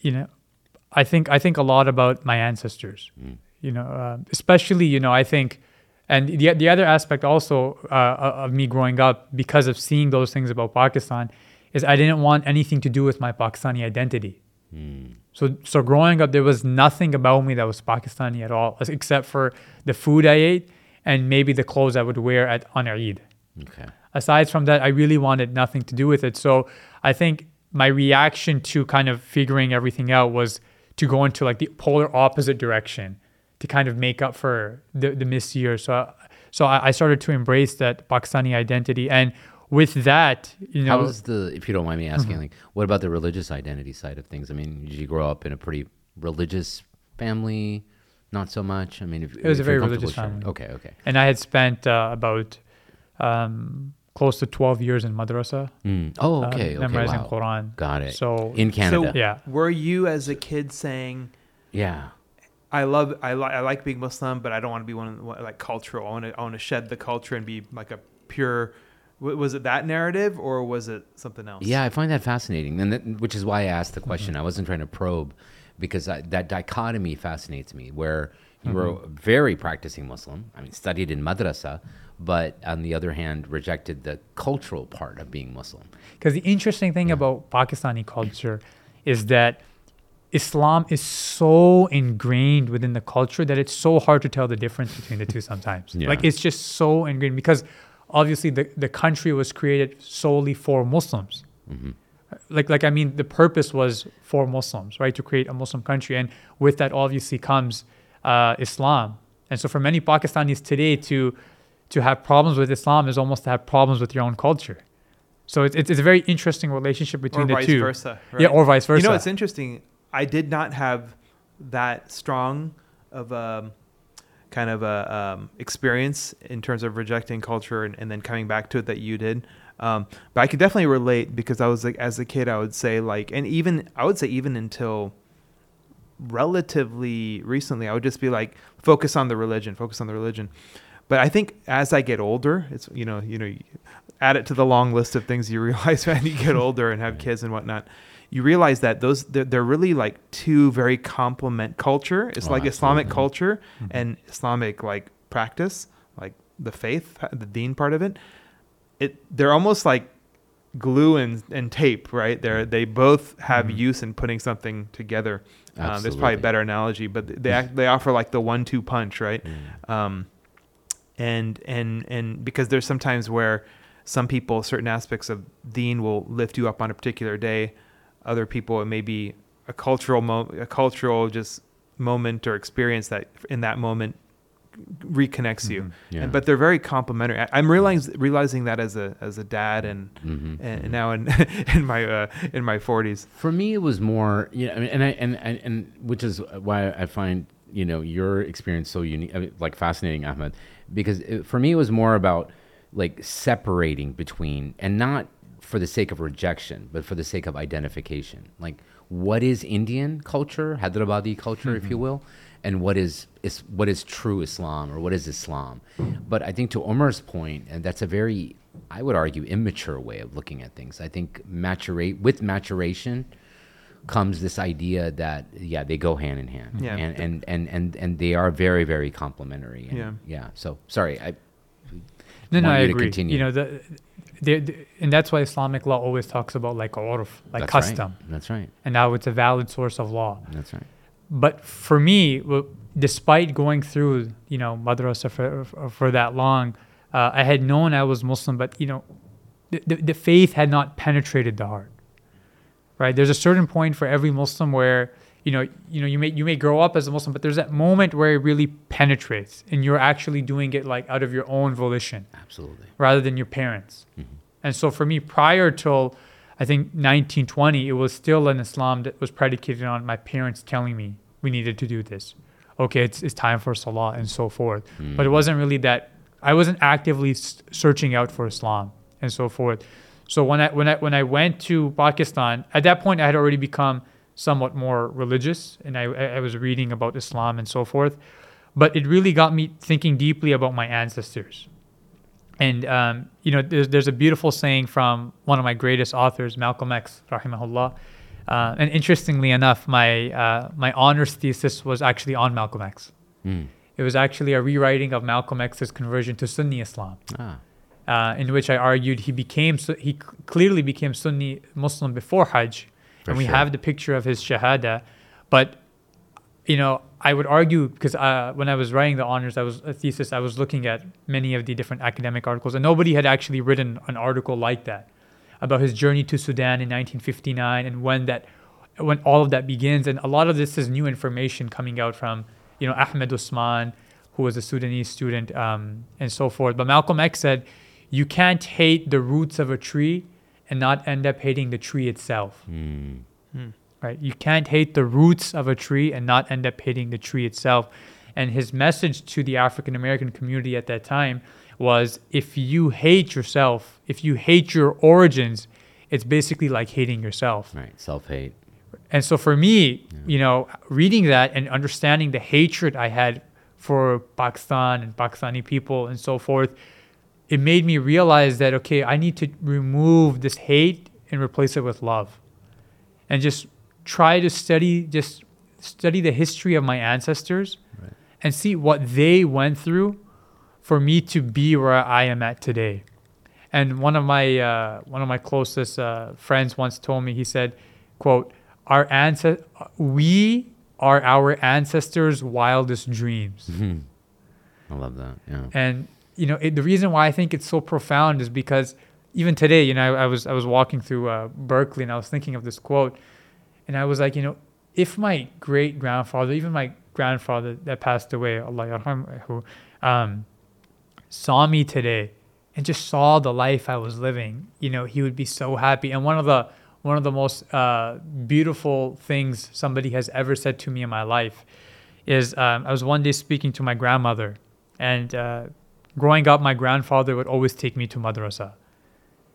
you know, I think I think a lot about my ancestors. Mm. You know, uh, especially you know I think, and the the other aspect also uh, of me growing up because of seeing those things about Pakistan is I didn't want anything to do with my Pakistani identity. Mm. So so growing up, there was nothing about me that was Pakistani at all, except for the food I ate and maybe the clothes I would wear at on Eid. Okay. Aside from that, I really wanted nothing to do with it. So I think my reaction to kind of figuring everything out was to go into like the polar opposite direction to kind of make up for the, the missed years. So, so I, I started to embrace that Pakistani identity. And with that, you know, How was the, if you don't mind me asking, like, what about the religious identity side of things? I mean, did you grow up in a pretty religious family? Not so much. I mean, if, It was a if you're very religious sharing. family. Okay, okay. and I had spent uh, about um, close to 12 years in madrasa. Mm. Oh, uh, okay, okay. memorizing Wow. Quran. Got it. So in Canada. So yeah. were you as a kid saying, yeah. I love, I, li- I like being Muslim, but I don't want to be one of the, like cultural. I want to, I want to shed the culture and be like a pure. w- Was it that narrative or was it something else? Yeah, I find that fascinating, and that, which is why I asked the Mm-hmm. question. I wasn't trying to probe, because I, that dichotomy fascinates me, where you were Mm-hmm. a very practicing Muslim. I mean, studied in madrasa, but on the other hand, rejected the cultural part of being Muslim. Because the interesting thing about Pakistani culture is that Islam is so ingrained within the culture that it's so hard to tell the difference between the two sometimes. Yeah. Like it's just so ingrained because obviously the, the country was created solely for Muslims. Like like I mean the purpose was for Muslims, right? To create a Muslim country. And with that obviously comes uh, Islam. And so for many Pakistanis today to to have problems with Islam is almost to have problems with your own culture. So it's, it's, it's a very interesting relationship between or the vice two. versa. Yeah, or vice versa. You know, it's interesting. I did not have that strong of a kind of a um, experience in terms of rejecting culture and, and then coming back to it that you did. Um, but I could definitely relate because I was like, as a kid, I would say like, and even I would say even until relatively recently, I would just be like, focus on the religion, focus on the religion. But I think as I get older, it's you know, you know, you add it to the long list of things you realize when you get older and have kids and whatnot. You realize that those they're, they're really like two very complement culture. It's Oh, like Islamic absolutely. culture and Islamic like practice, like the faith, the deen part of it. It they're almost like glue and, and tape, right? They're they both have Mhm. use in putting something together. Um, there's probably a better analogy, but they act, they offer like the one-two punch, right? Mm. um, and and and because there's sometimes where some people certain aspects of deen will lift you up on a particular day other people it may be a cultural mo- a cultural just moment or experience that in that moment reconnects you Mhm. Mm-hmm. Yeah. and, but they're very complementary I, i'm realizing realizing that as a as a dad and Mhm, and mhm. now in in my uh, in my 40s For me, it was more, you know, and I and and, and which is why I find you know your experience so unique, I mean, like fascinating, Ahmed, because it, for me it was more about like separating between and not for the sake of rejection, but for the sake of identification. Like, what is Indian culture, Hyderabadi culture, if you hmm. will, and what is is what is true Islam or what is Islam? But I think to Omar's point, and that's a very, I would argue, immature way of looking at things. I think maturate with maturation comes this idea that yeah they go hand in hand Yeah. and, and and and and they are very very complementary and Yeah. yeah so sorry i No, no, I agree. continue. You know, the, the, the, and that's why Islamic law always talks about like a urf, like that's custom, right. that's right and now it's a valid source of law. that's right But for me, w- despite going through, you know, madrasa for, for, for that long, uh, I had known I was Muslim, but you know, the, the, the faith had not penetrated the heart. Right? There's a certain point for every Muslim where you know, you know, you may you may grow up as a Muslim, but there's that moment where it really penetrates, and you're actually doing it like out of your own volition absolutely rather than your parents. Mm-hmm. And so for me, prior till I think 1920, it was still an Islam that was predicated on my parents telling me we needed to do this. Okay, it's, it's time for Salah and so forth. Mm-hmm. But it wasn't really that, I wasn't actively searching out for Islam and so forth. So when I, when, I, when I went to Pakistan, at that point, I had already become somewhat more religious and I, I was reading about Islam and so forth. But it really got me thinking deeply about my ancestors. And um, you know, there's, there's a beautiful saying from one of my greatest authors, Malcolm X, rahimahullah. Uh, and interestingly enough, my uh, my honors thesis was actually on Malcolm X. Mm. It was actually a rewriting of Malcolm X's conversion to Sunni Islam, ah uh, in which I argued he became he clearly became Sunni Muslim before Hajj, For and we sure. have the picture of his shahada, but you know, I would argue because uh, when I was writing the honors, I was a thesis. I was looking at many of the different academic articles, and nobody had actually written an article like that about his journey to Sudan in 1959 and when that, when all of that begins. And a lot of this is new information coming out from, you know, Ahmed Usman, who was a Sudanese student, um, and so forth. But Malcolm X said, "You can't hate the roots of a tree and not end up hating the tree itself." Mm. right? You can't hate the roots of a tree and not end up hating the tree itself. And his message to the African American community at that time was if you hate yourself, if you hate your origins, it's basically like hating yourself. Right. Self hate. And so for me, you know, reading that and understanding the hatred I had for Pakistan and Pakistani people and so forth, it made me realize that okay, I need to remove this hate and replace it with love. And just try to study just study the history of my ancestors Right. and see what they went through for me to be where I am at today. And one of my uh, one of my closest uh, friends once told me he said, "quote Our ancest we are our ancestors' wildest dreams." Mhm. I love that. Yeah. And you know, it, the reason why I think it's so profound is because even today, you know, I, I was I was walking through uh, Berkeley and I was thinking of this quote, and I was like, you know, if my great grandfather, even my grandfather that passed away, Allah um, saw me today and just saw the life I was living, you know, he would be so happy. And one of the one of the most uh, beautiful things somebody has ever said to me in my life is um, I was one day speaking to my grandmother, and uh, growing up, my grandfather would always take me to madrasa,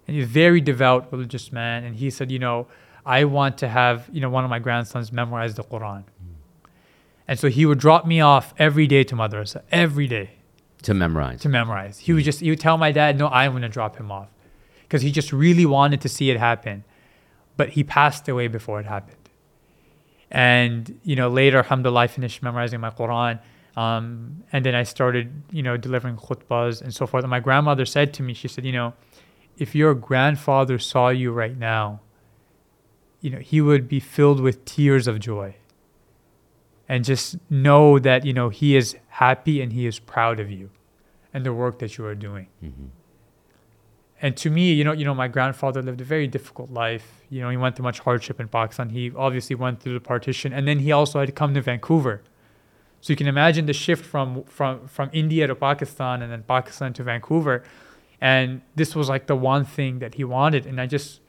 and he's a very devout religious man. And he said, you know, I want to have you know one of my grandsons memorize the Quran, and so he would drop me off every day to madrasa, every day To memorize. to memorize. He would just he would tell my dad, "No, I'm going to drop him off," because he just really wanted to see it happen. But he passed away before it happened. And you know, later, alhamdulillah, I finished memorizing my Quran, um, and then I started, you know, delivering khutbahs and so forth. And my grandmother said to me, she said, "You know, if your grandfather saw you right now, you know, he would be filled with tears of joy." And just know that you know he is happy and he is proud of you and the work that you are doing. Mhm. And to me, you know, you know, my grandfather lived a very difficult life. You know, he went through much hardship in Pakistan. He obviously went through the partition, and then he also had to come to Vancouver. So you can imagine the shift from from from India to Pakistan, and then Pakistan to Vancouver. And this was like the one thing that he wanted. And I just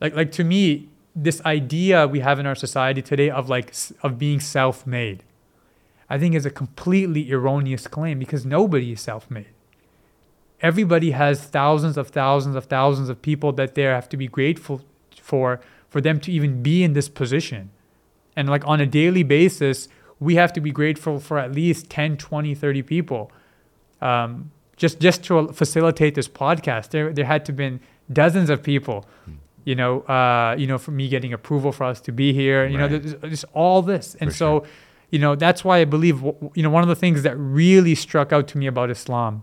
like like to me, this idea we have in our society today of like of being self-made, I think is a completely erroneous claim because nobody is self-made everybody has thousands of thousands of thousands of people that they have to be grateful for for them to even be in this position and like on a daily basis we have to be grateful for at least 10 20 30 people. Um, just just to facilitate this podcast there there had to been dozens of people you know uh, you know for me getting approval for us to be here you know Right. there's, there's all this. And For so you know that's why i believe you know one of the things that really struck out to me about islam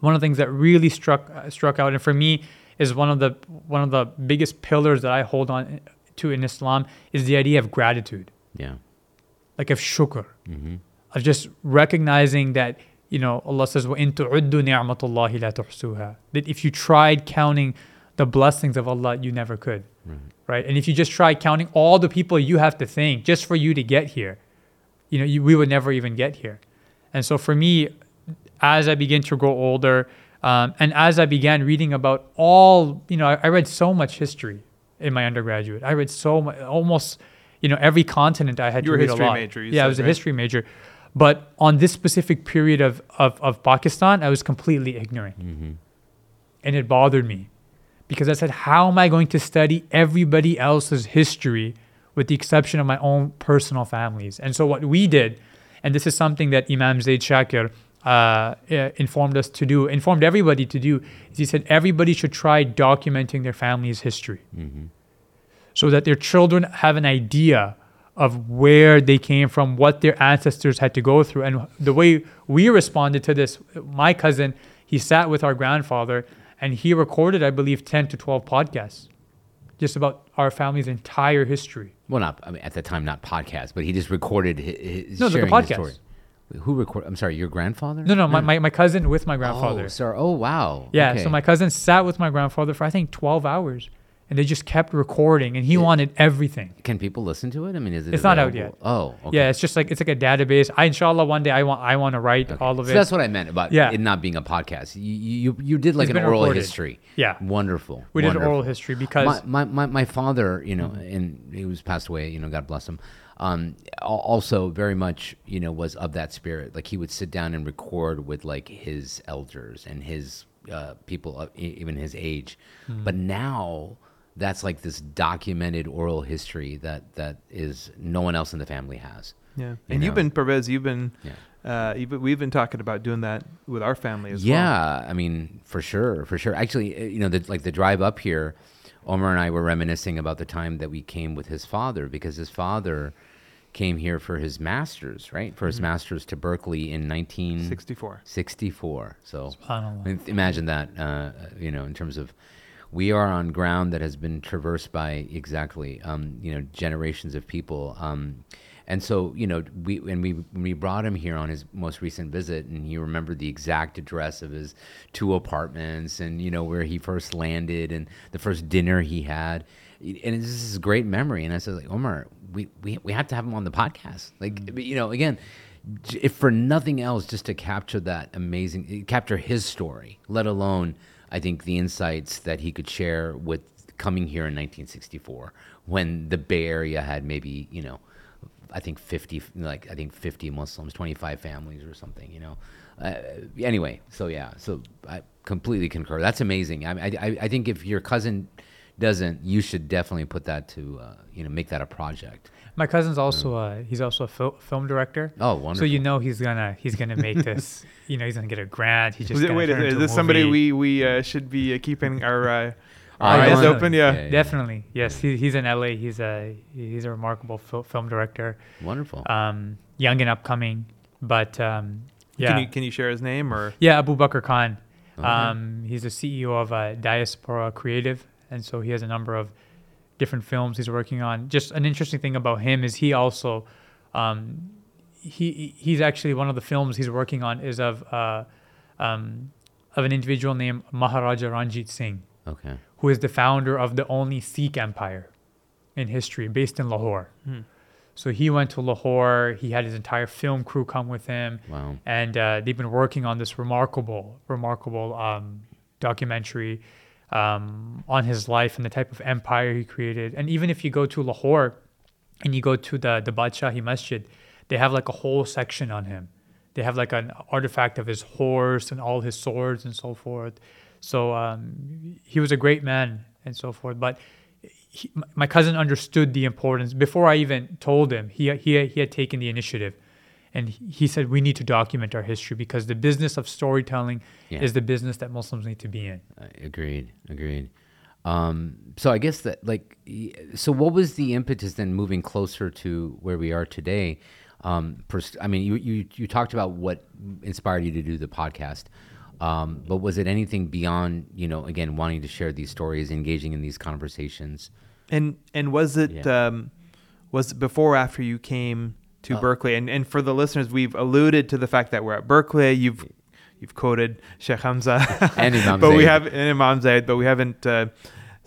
one of the things that really struck uh, struck out and for me is one of the one of the biggest pillars that I hold on to in Islam is the idea of gratitude. Yeah like of shukr, mm-hmm. of just recognizing that you know Allah says ni'matullahi la tuhsuha. That if you tried counting the blessings of Allah, you never could, right. right? And if you just try counting all the people you have to thank just for you to get here, you know you, we would never even get here. And so for me, as I begin to grow older, um, and as I began reading about all, you know, I, I read so much history in my undergraduate. I read so much, almost you know every continent i had You to a read history a lot. major, you yeah i said, was a right? history major. But on this specific period of, of, of pakistan i was completely ignorant. Hmm and it bothered me because I said, how am I going to study everybody else's history with the exception of my own personal families? And so what we did, and this is something that Imam Zaid Shakir uh, uh, informed us to do, informed everybody to do, is he said everybody should try documenting their family's history. Hmm so that their children have an idea of where they came from, what their ancestors had to go through. And the way we responded to this, my cousin, he sat with our grandfather and he recorded, I believe, 10 to 12 podcasts just about our family's entire history. Well, not I mean, at the time, not podcast, but he just recorded his, his No, the sharing podcast. his story. Who recorded? I'm sorry, your grandfather? No, no, my, my, my cousin with my oh, grandfather. Oh, sir. Oh, wow. Yeah, Okay. so my cousin sat with my grandfather for I think 12 hours and they just kept recording and he wanted everything. Can people listen to it? I mean, is it? It's not out yet. Oh, okay. Yeah, it's just like it's like a database. I inshallah one day I want I want to write Okay. all of so it. that's what I meant about Yeah. it not being a podcast. You you, you did like It's an oral recorded. history. Yeah. Wonderful. we did oral history because my, my, my, my father, you know, and he was passed away, you know, God bless him. Um, also very much, you know, was of that spirit. Like he would sit down and record with like his elders and his uh, people, of, even his age. Hmm. But now that's like this documented oral history that that is no one else in the family has. Yeah, You and you've been Pervez. You've been, Yeah. uh, you've, we've been talking about doing that with our family as well. yeah, I mean, for sure, for sure. Actually, uh, you know, the, like the drive up here, Omar and I were reminiscing about the time that we came with his father because his father came here for his master's, right? For his Mm-hmm. master's to Berkeley in 1964. Sixty-four. So I mean, imagine that, uh, you know, in terms of we are on ground that has been traversed by exactly, um, you know, generations of people. Um, and so, you know, we and we we brought him here on his most recent visit, and he remembered the exact address of his two apartments, and you know where he first landed, and the first dinner he had, and this is a great memory. And I said, like Omar, we we we have to have him on the podcast, like you know, again if for nothing else, just to capture that amazing, capture his story, let alone, I think, the insights that he could share with coming here in 1964 when the Bay Area had maybe, you know, I think 50, like, I think 50 Muslims, 25 families or something, you know. Uh, anyway, so yeah, so I completely concur. That's amazing. I, I, I think if your cousin doesn't, you should definitely put that to, uh, you know, make that a project. My cousin's also a he's also a fil- film director. Oh, wonderful! So you know he's gonna he's gonna make this. you know he's gonna get a grant. He's just Was it, gonna wait, turn is, this somebody we we uh, should be uh, keeping our uh, Eyes eyes on. open? Yeah. Yeah, yeah. Definitely, yes. He, he's in LA. He's a he's a remarkable fil- film director. Wonderful. Um, young and upcoming, but um, yeah, Can you can you share his name or? yeah. Abu Bakr Khan. Okay. Um, he's the CEO of uh, Diaspora Creative, and so he has a number of different films he's working on. Just an interesting thing about him is he also, um, he he's actually one of the films he's working on is of uh, um, of an individual named Maharaja Ranjit Singh, okay. who is the founder of the only Sikh empire in history, based in Lahore. Hmm. So he went to Lahore. He had his entire film crew come with him Wow. and uh, they've been working on this remarkable, remarkable um, documentary um, on his life and the type of empire he created. And even if you go to Lahore and you go to the the Badshahi Masjid, they have like a whole section on him. They have like an artifact of his horse and all his swords and so forth. So um, he was a great man and so forth. But he, my cousin understood the importance before I even told him. He he he had taken the initiative, and he he said we need to document our history because the business of storytelling Yeah. is the business that Muslims need to be in. Uh, agreed. Agreed. Um, so I guess that like, so what was the impetus then moving closer to where we are today? Um, pers- I mean, you, you, you talked about what inspired you to do the podcast. Um, but was it anything beyond, you know, again, wanting to share these stories, engaging in these conversations? And and was it Yeah. um, was it before or after you came to Oh. Berkeley? And and for the listeners, we've alluded to the fact that we're at Berkeley. You've you've quoted Sheikh Hamza And Imam but we have and Imam Zaid, but we haven't uh,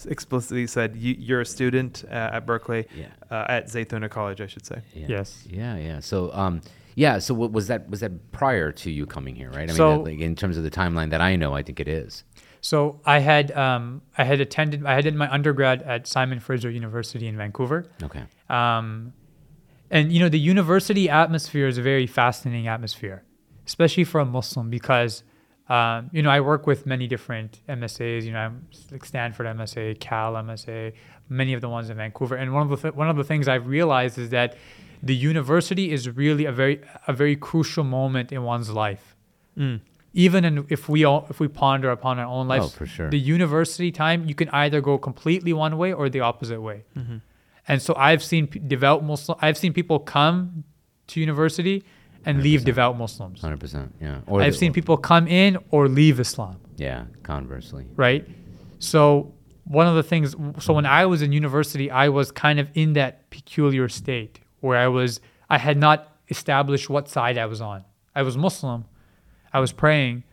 explicitly said you, you're a student uh, at Berkeley Yeah. uh, at Zaytuna College, I should say. Yeah. Yes. Yeah, yeah. So, um, yeah. So, what was that? Was that prior to you coming here, right? I So- mean, like, in terms of the timeline that I know, I think it is. So I had um, I had attended I had did my undergrad at Simon Fraser University in Vancouver. Okay. Um, and you know the university atmosphere is a very fascinating atmosphere, especially for a Muslim because um, you know I work with many different MSAs. You know, I'm like Stanford MSA, Cal MSA, many of the ones in Vancouver. And one of the th- one of the things I've realized is that the university is really a very a very crucial moment in one's life. Mm. Even in, if we all if we ponder upon our own lives, Oh, for sure. the university time you can either go completely one way or the opposite way. Mm-hmm. And so I've seen devout Muslim. I've seen people come to university and leave 100%. devout Muslims. Hundred percent. Yeah. Or I've the- seen people come in or leave Islam. Yeah. Conversely. Right. So one of the things so when I was in university, I was kind of in that peculiar state where I was I had not established what side I was on. I was Muslim. I was praying,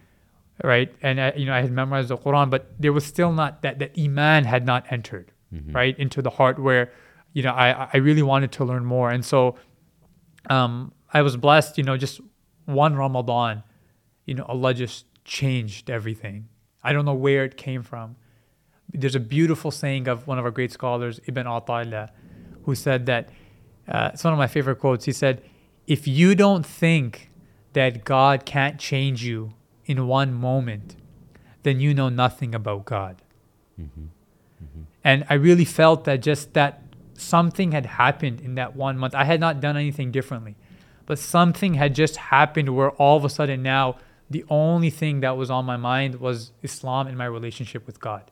right? And I, you know, I had memorized the Quran, but there was still not that that iman had not entered, mm-hmm. right, into the heart where, you know, I I really wanted to learn more. And so um I was blessed, you know, just one Ramadan, you know, Allah just changed everything. I don't know where it came from. There's a beautiful saying of one of our great scholars, Ibn Ata'illah, who said that, uh, it's one of my favorite quotes. He said, If you don't think that God can't change you in one moment, then you know nothing about God. And I really felt that just that something had happened in that one month. I had not done anything differently, but something had just happened where all of a sudden now the only thing that was on my mind was Islam and my relationship with God.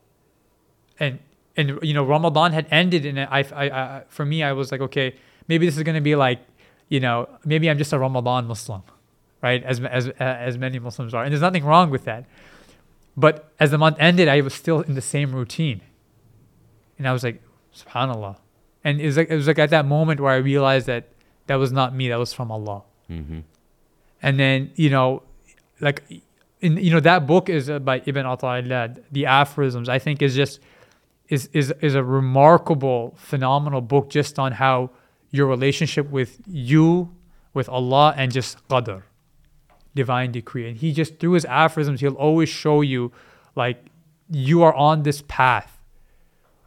And and you know Ramadan had ended, and I, I, I for me I was like, okay, maybe this is gonna be like, you know, maybe I'm just a Ramadan Muslim, right? As as as many Muslims are, and there's nothing wrong with that. But as the month ended, I was still in the same routine, and I was like, Subhanallah. And it was like it was like at that moment where I realized that that was not me, that was from Allah. Mm-hmm. And then you know, like, in you know that book is uh, by Ibn Ata'illah, the aphorisms. I think is just is is is a remarkable, phenomenal book just on how your relationship with you, with Allah, and just qadr, divine decree. And he just through his aphorisms, he'll always show you, like, you are on this path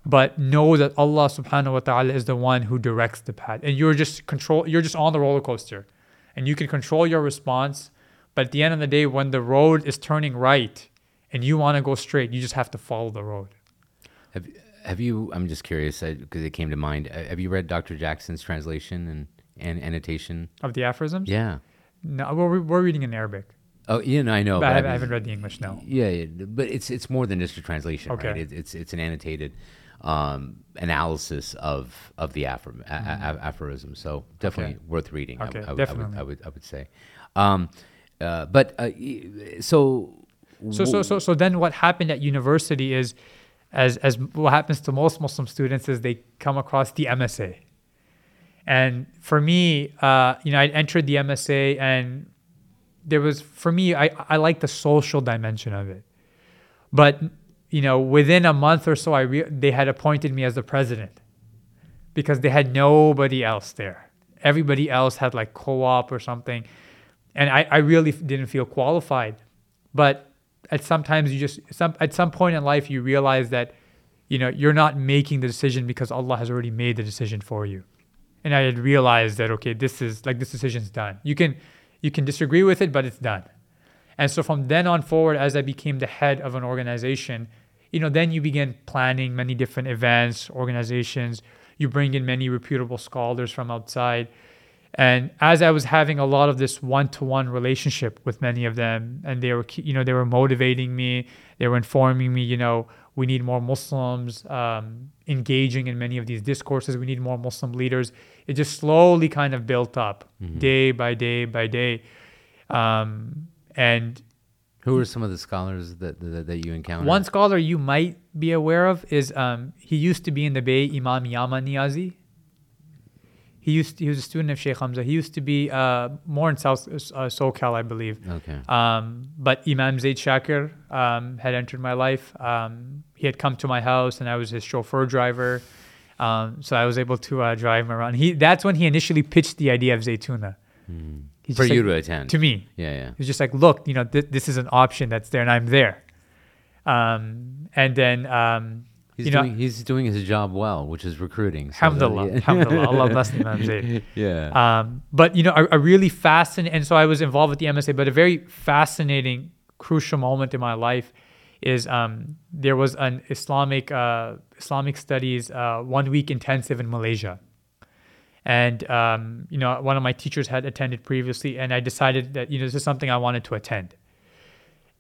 but know that Allah subhanahu wa ta'ala is the one who directs the path. And you're just control you're just on the roller coaster. And you can control your response, but at the end of the day when the road is turning right and you want to go straight, you just have to follow the road. Have Have you? I'm just curious because it came to mind. uh, Have you read Dr. Jackson's translation and, and annotation? Of the aphorisms? Yeah. No, we're, we're reading in Arabic. Oh, you know, I know. but I but haven't, I haven't read the English now. Yeah, yeah, but it's it's more than just a translation, right? Okay. It, it's it's an annotated um, analysis of of the apho- a- a- a- aphorism. So definitely Okay. worth reading. I- Okay, I, would- I would definitely. I would I would say. Um, uh, but uh, so So, so, so, so then what happened at university is, as, as what happens to most Muslim students is they come across the MSA. And for me, uh, you know, I entered the MSA and there was, for me, I, I like the social dimension of it. But, you know, within a month or so, I re- they had appointed me as the president because they had nobody else there. Everybody else had like co-op or something. And I, I really didn't feel qualified. But at sometimes you just some at some point in life you realize that you know you're not making the decision because Allah has already made the decision for you. And I had realized that okay, this is like this decision's done. You can you can disagree with it, but it's done. And so from then on forward, as I became the head of an organization, you know, then you begin planning many different events, organizations. You bring in many reputable scholars from outside. And as I was having a lot of this one-to-one relationship with many of them, and they were, you know, they were motivating me. They were informing me, you know, we need more Muslims um, engaging in many of these discourses. We need more Muslim leaders. It just slowly kind of built up, day by day by day. Um, and who are some of the scholars that that, that you encountered? one scholar you might be aware of is um, he used to be in the Bay, Imam Yama Niazi. He used he was a student of Sheikh Hamza. He used to be uh, more in South uh, SoCal, I believe. Okay. Um, but Imam Zaid Shakir um, had entered my life. Um, he had come to my house, and I was his chauffeur driver. Um, so I was able to uh, drive him around. He that's when he initially pitched the idea of Zaytuna. He's For you like- to attend. to me. Yeah, yeah. He was just like, look, you know, th- this is an option that's there, and I'm there. Um, and then, um, He's you know, doing he's doing his job well, which is recruiting. so that- alhamdulillah, yeah. alhamdulillah, Allah bless Imam Zaid. yeah. Um, but you know, a, a really fascinating, and so I was involved with the MSA, but a very fascinating, crucial moment in my life is um, there was an Islamic uh, Islamic studies uh, one week intensive in Malaysia, and um, you know, one of my teachers had attended previously, and I decided that you know this is something I wanted to attend.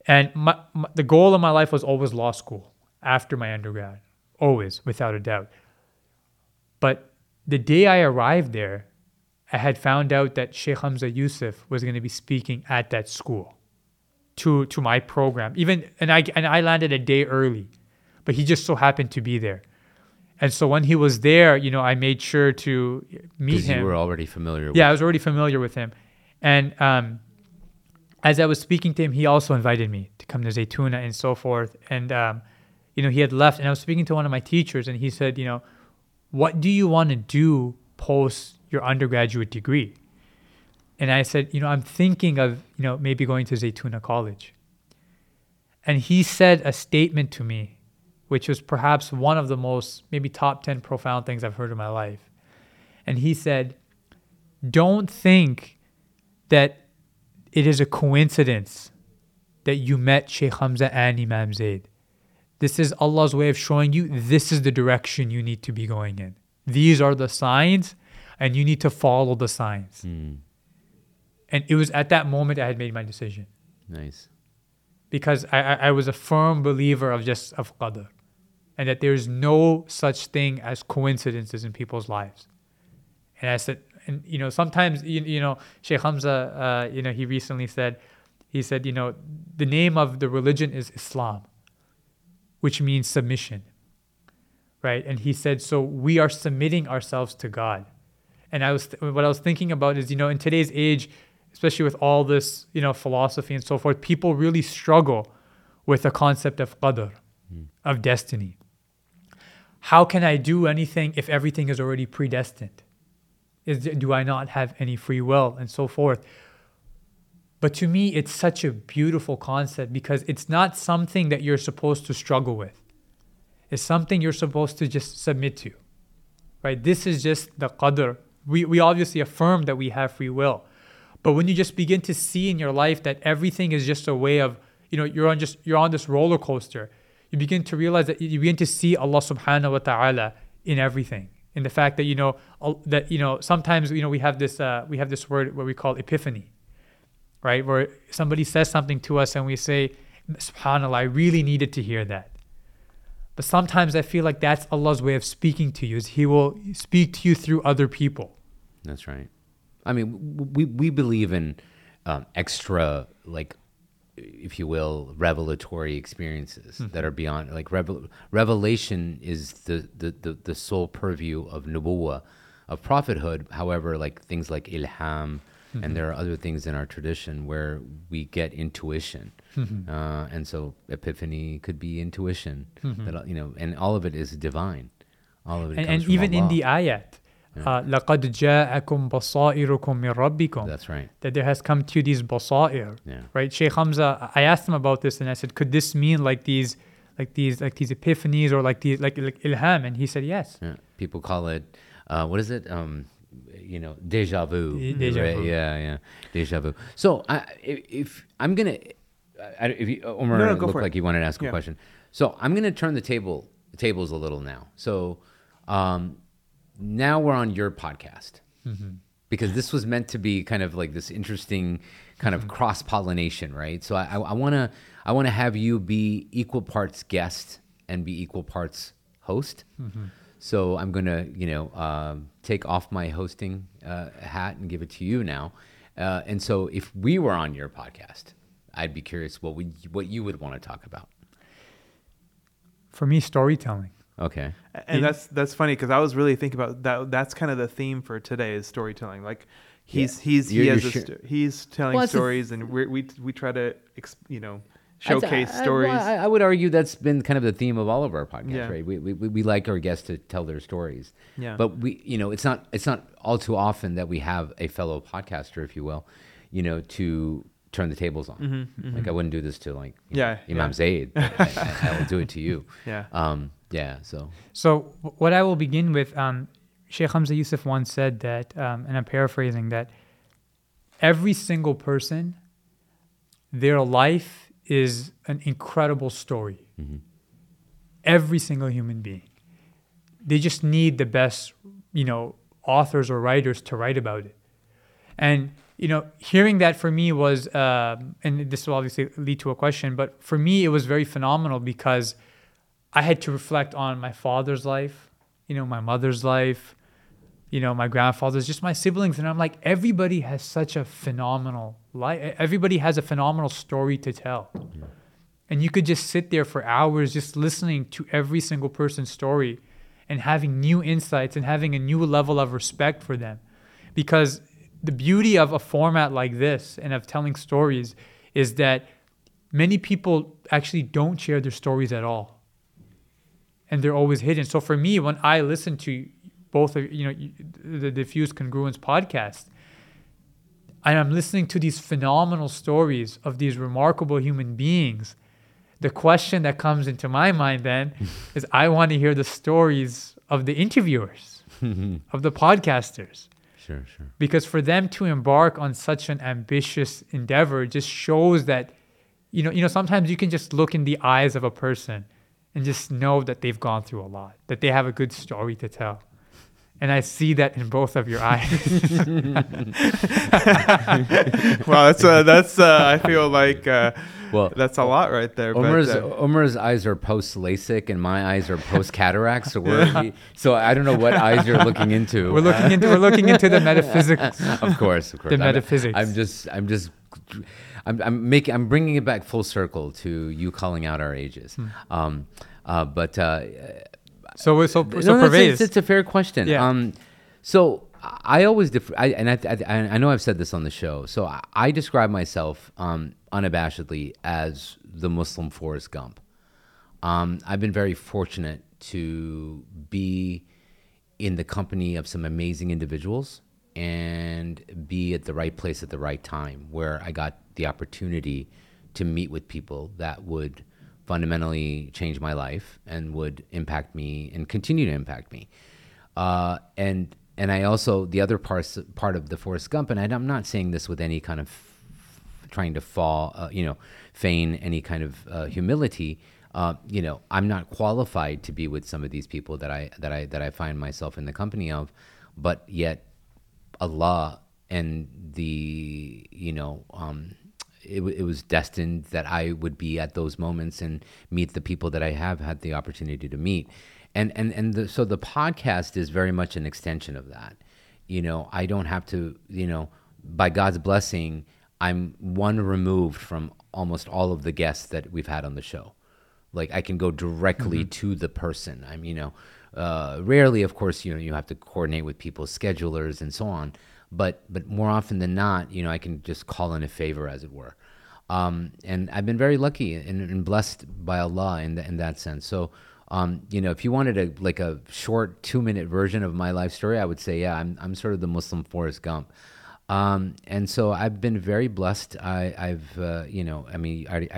And my, my, the goal of my life was always law school after my undergrad, always, without a doubt. But the day I arrived there, I had found out that Sheikh Hamza Yusuf was going to be speaking at that school to to my program. Even and I and I landed a day early, but he just so happened to be there. And so when he was there, you know, I made sure to meet Because him. you were already familiar. Yeah, I with, was already familiar with him. And um, as I was speaking to him, he also invited me to come to Zaytuna and so forth. And, um, you know, he had left, and I was speaking to one of my teachers, and he said, you know, what do you want to do post your undergraduate degree? And I said, you know, I'm thinking of, you know, maybe going to Zaytuna College. And he said a statement to me, which was perhaps one of the most, maybe top 10 profound things I've heard in my life. And he said, don't think that it is a coincidence that you met Sheikh Hamza and Imam Zaid. This is Allah's way of showing you this is the direction you need to be going in. These are the signs, and you need to follow the signs. Mm, And it was at that moment I had made my decision nice. because I, I, I was a firm believer of just of qadr and that there's no such thing as coincidences in people's lives. And I said, and you know, sometimes you, you know, Sheikh Hamza, uh, you know, he recently said, he said, you know, the name of the religion is Islam, which means submission, right? And he said, so we are submitting ourselves to God. And I was, what I was thinking about is, you know, in today's age, especially with all this, you know, philosophy and so forth, people really struggle with the concept of qadr, of destiny. How can I do anything if everything is already predestined? Is, do I not have any free will and so forth? But to me, it's such a beautiful concept because it's not something that you're supposed to struggle with. It's something you're supposed to just submit to, right? This is just the qadr. We, we obviously affirm that we have free will. But when you just begin to see in your life that everything is just a way of, you know, you're on just you're on this roller coaster, you begin to realize that you begin to see Allah subhanahu wa ta'ala in everything. In the fact that, you know, that, you know, sometimes, you know, we have this uh, we have this word what we call epiphany, right? Where somebody says something to us and we say, Subhanallah, I really needed to hear that. But sometimes I feel like that's Allah's way of speaking to you, is He will speak to you through other people. That's right. I mean, we we believe in um, extra, like, if you will, revelatory experiences mm-hmm. that are beyond. Like, revel- revelation is the, the the the sole purview of nubuwah, of prophethood. However, like things like ilham, and mm-hmm. there are other things in our tradition where we get intuition, mm-hmm. uh, and so epiphany could be intuition. That uh, you know, and all of it is divine. All of it and, and even in the ayat uh, لَقَدْ جَاءَكُمْ بَصَائِرُكُم مِّن رَبِّكُم That's right. that there has come to you these basair Yeah. right Sheikh Hamza I asked him about this and I said could this mean like these like these like these epiphanies or like these like, like ilham and he said yes Yeah. People call it, uh, what is it? Um, you know, deja vu. De- deja right? vu. Yeah, yeah, deja vu. So, I, if, if I'm gonna, I, if you, Omar No, no, go looked for it. like he wanted to ask a Yeah. question, so I'm gonna turn the table the tables a little now. So, um, now we're on your podcast Mm-hmm. because this was meant to be kind of like this interesting kind Mm-hmm. of cross pollination, right? So I, I, I wanna, I wanna have you be equal parts guest and be equal parts host. Mm-hmm. So I'm gonna, you know, um, take off my hosting uh, hat and give it to you now. Uh, and so, if we were on your podcast, I'd be curious what we, what you would want to talk about. for me storytelling Okay. And that's that's funny because I was really thinking about that. That's kind of the theme for today is storytelling. Like he's he's You're- has a sure- sto- he's telling Well, it's a- stories, and we're, we we try to ex, you know showcase I, I- stories. well, I, I would argue that's been kind of the theme of all of our podcasts, Yeah. right? We, we, we we like our guests to tell their stories. Yeah. But we, you know, it's not it's not all too often that we have a fellow podcaster, if you will, you know, to turn the tables on. Mm-hmm, like I mm-hmm. wouldn't do this to like you Yeah, know, Imam yeah. Zaid. I, I, I will do it to you. Yeah. Um. Yeah. So. So what I will begin with, um, Sheikh Hamza Yusuf once said that, um, and I'm paraphrasing that, every single person, their life is an incredible story. Every single human being, they just need the best, you know, authors or writers to write about it. And you know, hearing that for me was, um, and this will obviously lead to a question, but for me it was very phenomenal because I had to reflect on my father's life, you know, my mother's life, you know, my grandfather's, just my siblings, and I'm like, everybody has such a phenomenal life. Everybody has a phenomenal story to tell, And you could just sit there for hours just listening to every single person's story and having new insights and having a new level of respect for them. Because the beauty of a format like this and of telling stories is that many people actually don't share their stories at all. And they're always hidden. So for me, when I listen to both of you know the Diffuse Congruence podcast, and I'm listening to these phenomenal stories of these remarkable human beings, the question that comes into my mind then is I want to hear the stories of the interviewers, of the podcasters. Sure, sure. Because for them to embark on such an ambitious endeavor just shows that, you know, you know, sometimes you can just look in the eyes of a person and just know that they've gone through a lot, that they have a good story to tell. And I see that in both of your eyes. wow, that's uh, that's uh, I feel like uh, Well, that's a lot right there. Omer's but, uh, Omer's eyes are post LASIK and my eyes are post cataract. So we're so I don't know what eyes you're looking into. we're looking into we're looking into the metaphysics. of course, of course. The I'm- metaphysics. I'm, just, I'm just, I'm, I'm making, I'm bringing it back full circle to you calling out our ages. Hmm. Um, uh, but uh, So so so no, no, it's, Pervez, it's, it's a fair question. Yeah. Um, so I always, def- I, and I, I, I know I've said this on the show. So I, I describe myself um, unabashedly as the Muslim Forrest Gump. Um, I've been very fortunate to be in the company of some amazing individuals and be at the right place at the right time where I got the opportunity to meet with people that would fundamentally change my life and would impact me and continue to impact me. Uh, and and I also the other parts part of the Forrest Gump, and I'm not saying this with any kind of trying to fall, uh, you know, feign any kind of uh, humility. Uh, you know, I'm not qualified to be with some of these people that I that I that I find myself in the company of, but yet Allah and the you know um, it, it was destined that I would be at those moments and meet the people that I have had the opportunity to meet, and and and the, so the podcast is very much an extension of that. You know, I don't have to you know by God's blessing, I'm one removed from almost all of the guests that we've had on the show like I can go directly to the person. I'm, you know, uh, rarely, of course, you know, you have to coordinate with people's schedulers and so on. But but more often than not, you know, I can just call in a favor, as it were. Um, and I've been very lucky and, and blessed by Allah in, th- in that sense. So, um, you know, if you wanted a like a short two minute version of my life story, I would say, yeah, I'm I'm sort of the Muslim Forrest Gump. Um, and so I've been very blessed. I, I've, uh, you know, I mean, I,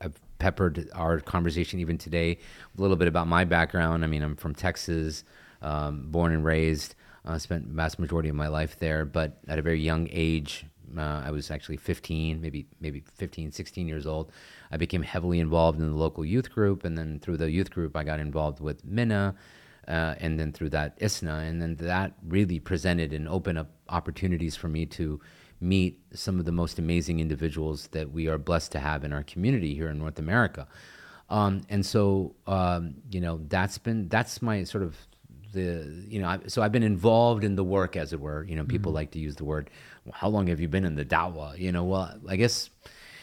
I've peppered our conversation even today a little bit about my background. I mean, I'm from Texas, um, born and raised. Uh, spent vast majority of my life there, but at a very young age, uh, I was actually 15, maybe maybe 15, 16 years old. I became heavily involved in the local youth group, and then through the youth group, I got involved with MYNA, uh, and then through that ISNA, and then that really presented and opened up opportunities for me to meet some of the most amazing individuals that we are blessed to have in our community here in North America. Um, and so, um, you know, that's been that's my sort of the you know I, so I've been involved in the work as it were. You know, people like to use the word. Well, how long have you been in the da'wah? You know, well, I guess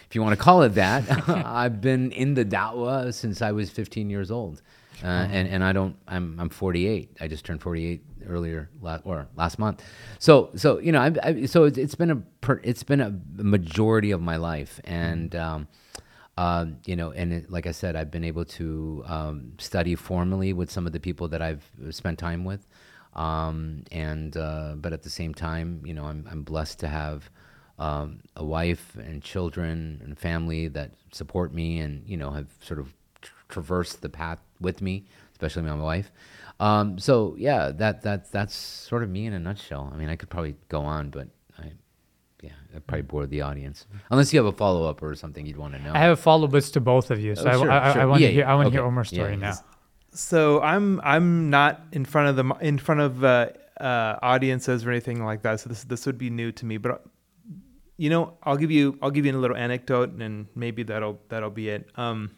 if you want to call it that, I've been in the da'wah since I was 15 years old. Uh, and and I don't I'm I'm 48. I just turned 48 earlier last or last month. So so you know I, I so it's, it's been a per, it's been a majority of my life and um, uh, you know and it, like I said I've been able to um, study formally with some of the people that I've spent time with. Um, and uh, but at the same time you know I'm I'm blessed to have um, a wife and children and family that support me and you know have sort of tr- traversed the path with me, especially my wife. Um, so yeah, that that that's sort of me in a nutshell. I mean, I could probably go on, but I, yeah, I probably bore the audience. Unless you have a follow up or something you'd want to know. I have a follow ups to both of you, so Oh, I- sure, I, I, sure. want Yeah, to hear I want to hear Omar's story yeah. now. So I'm I'm not in front of the in front of uh, uh, audiences or anything like that. So this this would be new to me. But uh, you know, I'll give you I'll give you a little anecdote, and maybe that'll that'll be it. Um,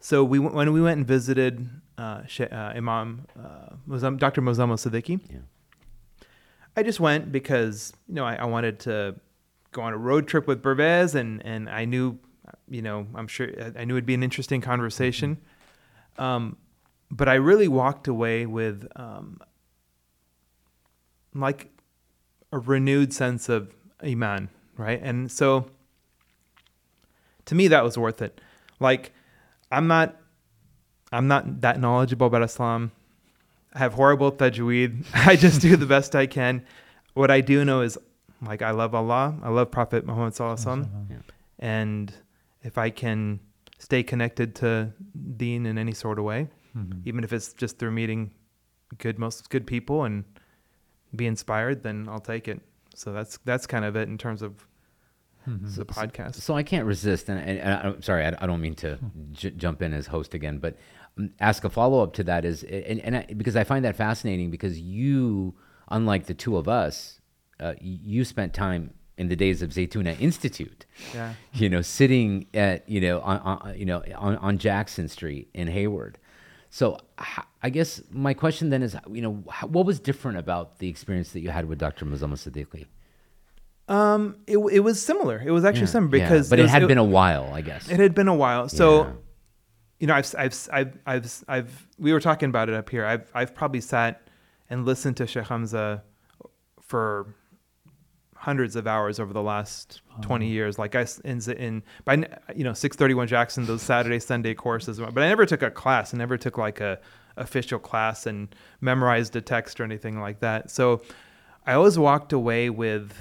so we when we went and visited uh, uh, Imam uh, Dr. Muzammil Siddiqi, Yeah. I just went because you know I, I wanted to go on a road trip with Pervez, and and I knew you know, I'm sure I- I knew it'd be an interesting conversation. Um, but I really walked away with um, like a renewed sense of iman, right? And so to me that was worth it. Like I'm not I'm not that knowledgeable about Islam. I have horrible tajweed. I just do the best I can. What I do know is like I love Allah. I love Prophet Muhammad sallallahu alaihi wasallam. Yeah. And if I can stay connected to Deen in any sort of way, Mhm. even if it's just through meeting good most good people and be inspired, then I'll take it. So that's that's kind of it in terms of Mhm. the podcast. So I can't resist, and, and, and I'm sorry, I, I don't mean to j- jump in as host again, but ask a follow up to that is, and, and I, because I find that fascinating because you, unlike the two of us, uh, you spent time in the days of Zaytuna Institute, Yeah. you know, sitting at you know on, on you know on, on Jackson Street in Hayward. So I guess my question then is, you know, what was different about the experience that you had with Dr. Muzammil Siddiqi? Um, it it was similar. It was actually Yeah, similar yeah, because but it, was- had been a while, I guess. It had been a while. So, Yeah. You know, I've, I've, I've, I've, I've, we were talking about it up here. I've, I've probably sat and listened to Sheikh Hamza for hundreds of hours over the last 20 years. Like I, in, in, by, you know, 631 Jackson, those Saturday, Sunday courses, but I never took a class. I never took like a official class and memorized a text or anything like that. So I always walked away with,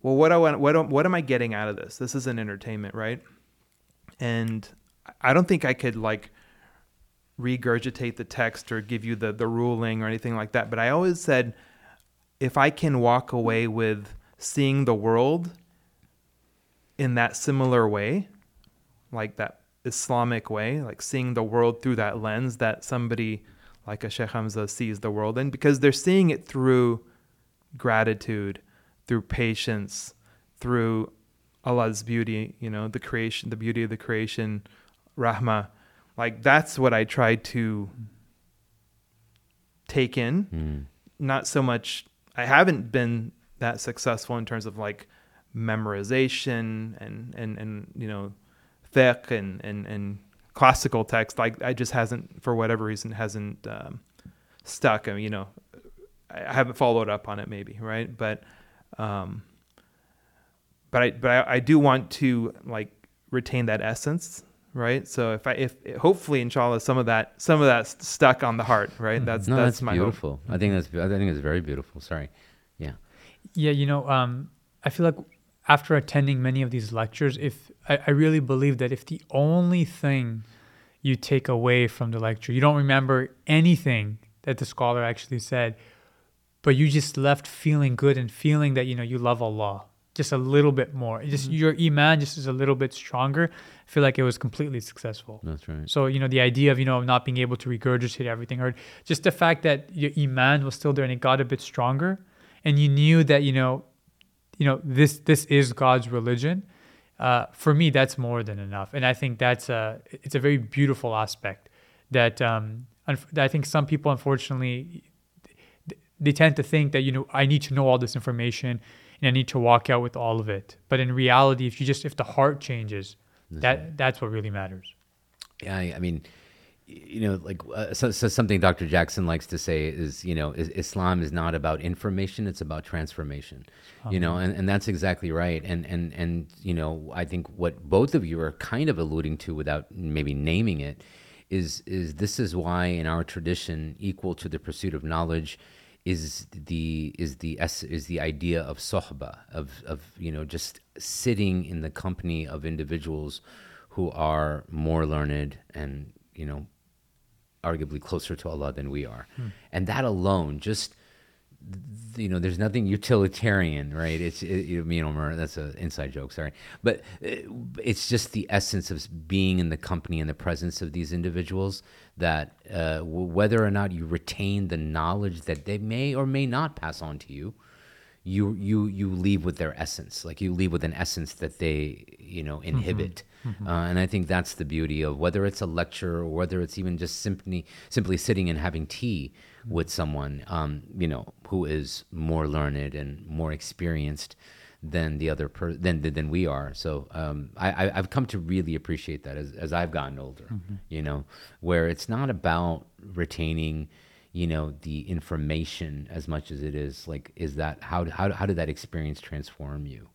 well, what I want, what, what am I getting out of this? This is an entertainment, right? and I don't think I could like regurgitate the text or give you the the ruling or anything like that. But I always said, if I can walk away with seeing the world in that similar way, like that Islamic way, like seeing the world through that lens that somebody like a Sheikh Hamza sees the world in, because they're seeing it through gratitude, through patience, through Allah's beauty, you know, the creation, the beauty of the creation, Rahma. Like that's what I try to take in. Mm. Not so much, I haven't been that successful in terms of like memorization and, and, and you know, fiqh and, and, and classical text. Like I just hasn't, for whatever reason, hasn't um, stuck. I mean, you know, I I haven't followed up on it maybe, right? But, um, but I but I, I do want to like retain that essence, right? So if I if hopefully inshallah some of that some of that's stuck on the heart, right? That's No, that's, that's, my hope. beautiful. I think that's I think it's very beautiful. Sorry. Yeah. Yeah, you know, um, I feel like after attending many of these lectures, if I, I really believe that if the only thing you take away from the lecture, you don't remember anything that the scholar actually said, but you just left feeling good and feeling that you know you love Allah just a little bit more. Just your iman just is a little bit stronger. I feel like it was completely successful. That's right. So you know the idea of you know not being able to regurgitate everything, or just the fact that your iman was still there and it got a bit stronger, and you knew that you know, you know this this is God's religion. Uh, for me, that's more than enough, and I think that's a it's a very beautiful aspect that um, I think some people unfortunately they tend to think that you know I need to know all this information and I need to walk out with all of it. But in reality, if you just if the heart changes, that that's what really matters. Yeah, I, I mean, you know, like uh, so, so something Dr. Jackson likes to say is, you know, is, Islam is not about information; it's about transformation. You know, and, and that's exactly right. And and and you know, I think what both of you are kind of alluding to, without maybe naming it, is is this is why in our tradition, equal to the pursuit of knowledge is the is the is the idea of sohba of of you know just sitting in the company of individuals who are more learned and you know arguably closer to Allah than we are. Hmm. And that alone just you know there's nothing utilitarian right? It's it, you know, me and Omar that's an inside joke sorry. But uh, it's just the essence of being in the company and the presence of these individuals that uh, w- whether or not you retain the knowledge that they may or may not pass on to you you you you leave with their essence. Like you leave with an essence that they you know inhibit. Uh, and i think that's the beauty of whether it's a lecture or whether it's even just simply simply sitting and having tea with someone um, you know who is more learned and more experienced than the other per than than we are. So um, I, I I've come to really appreciate that as as I've gotten older. You know, where it's not about retaining, you know, the information as much as it is like is that how how how did that experience transform you?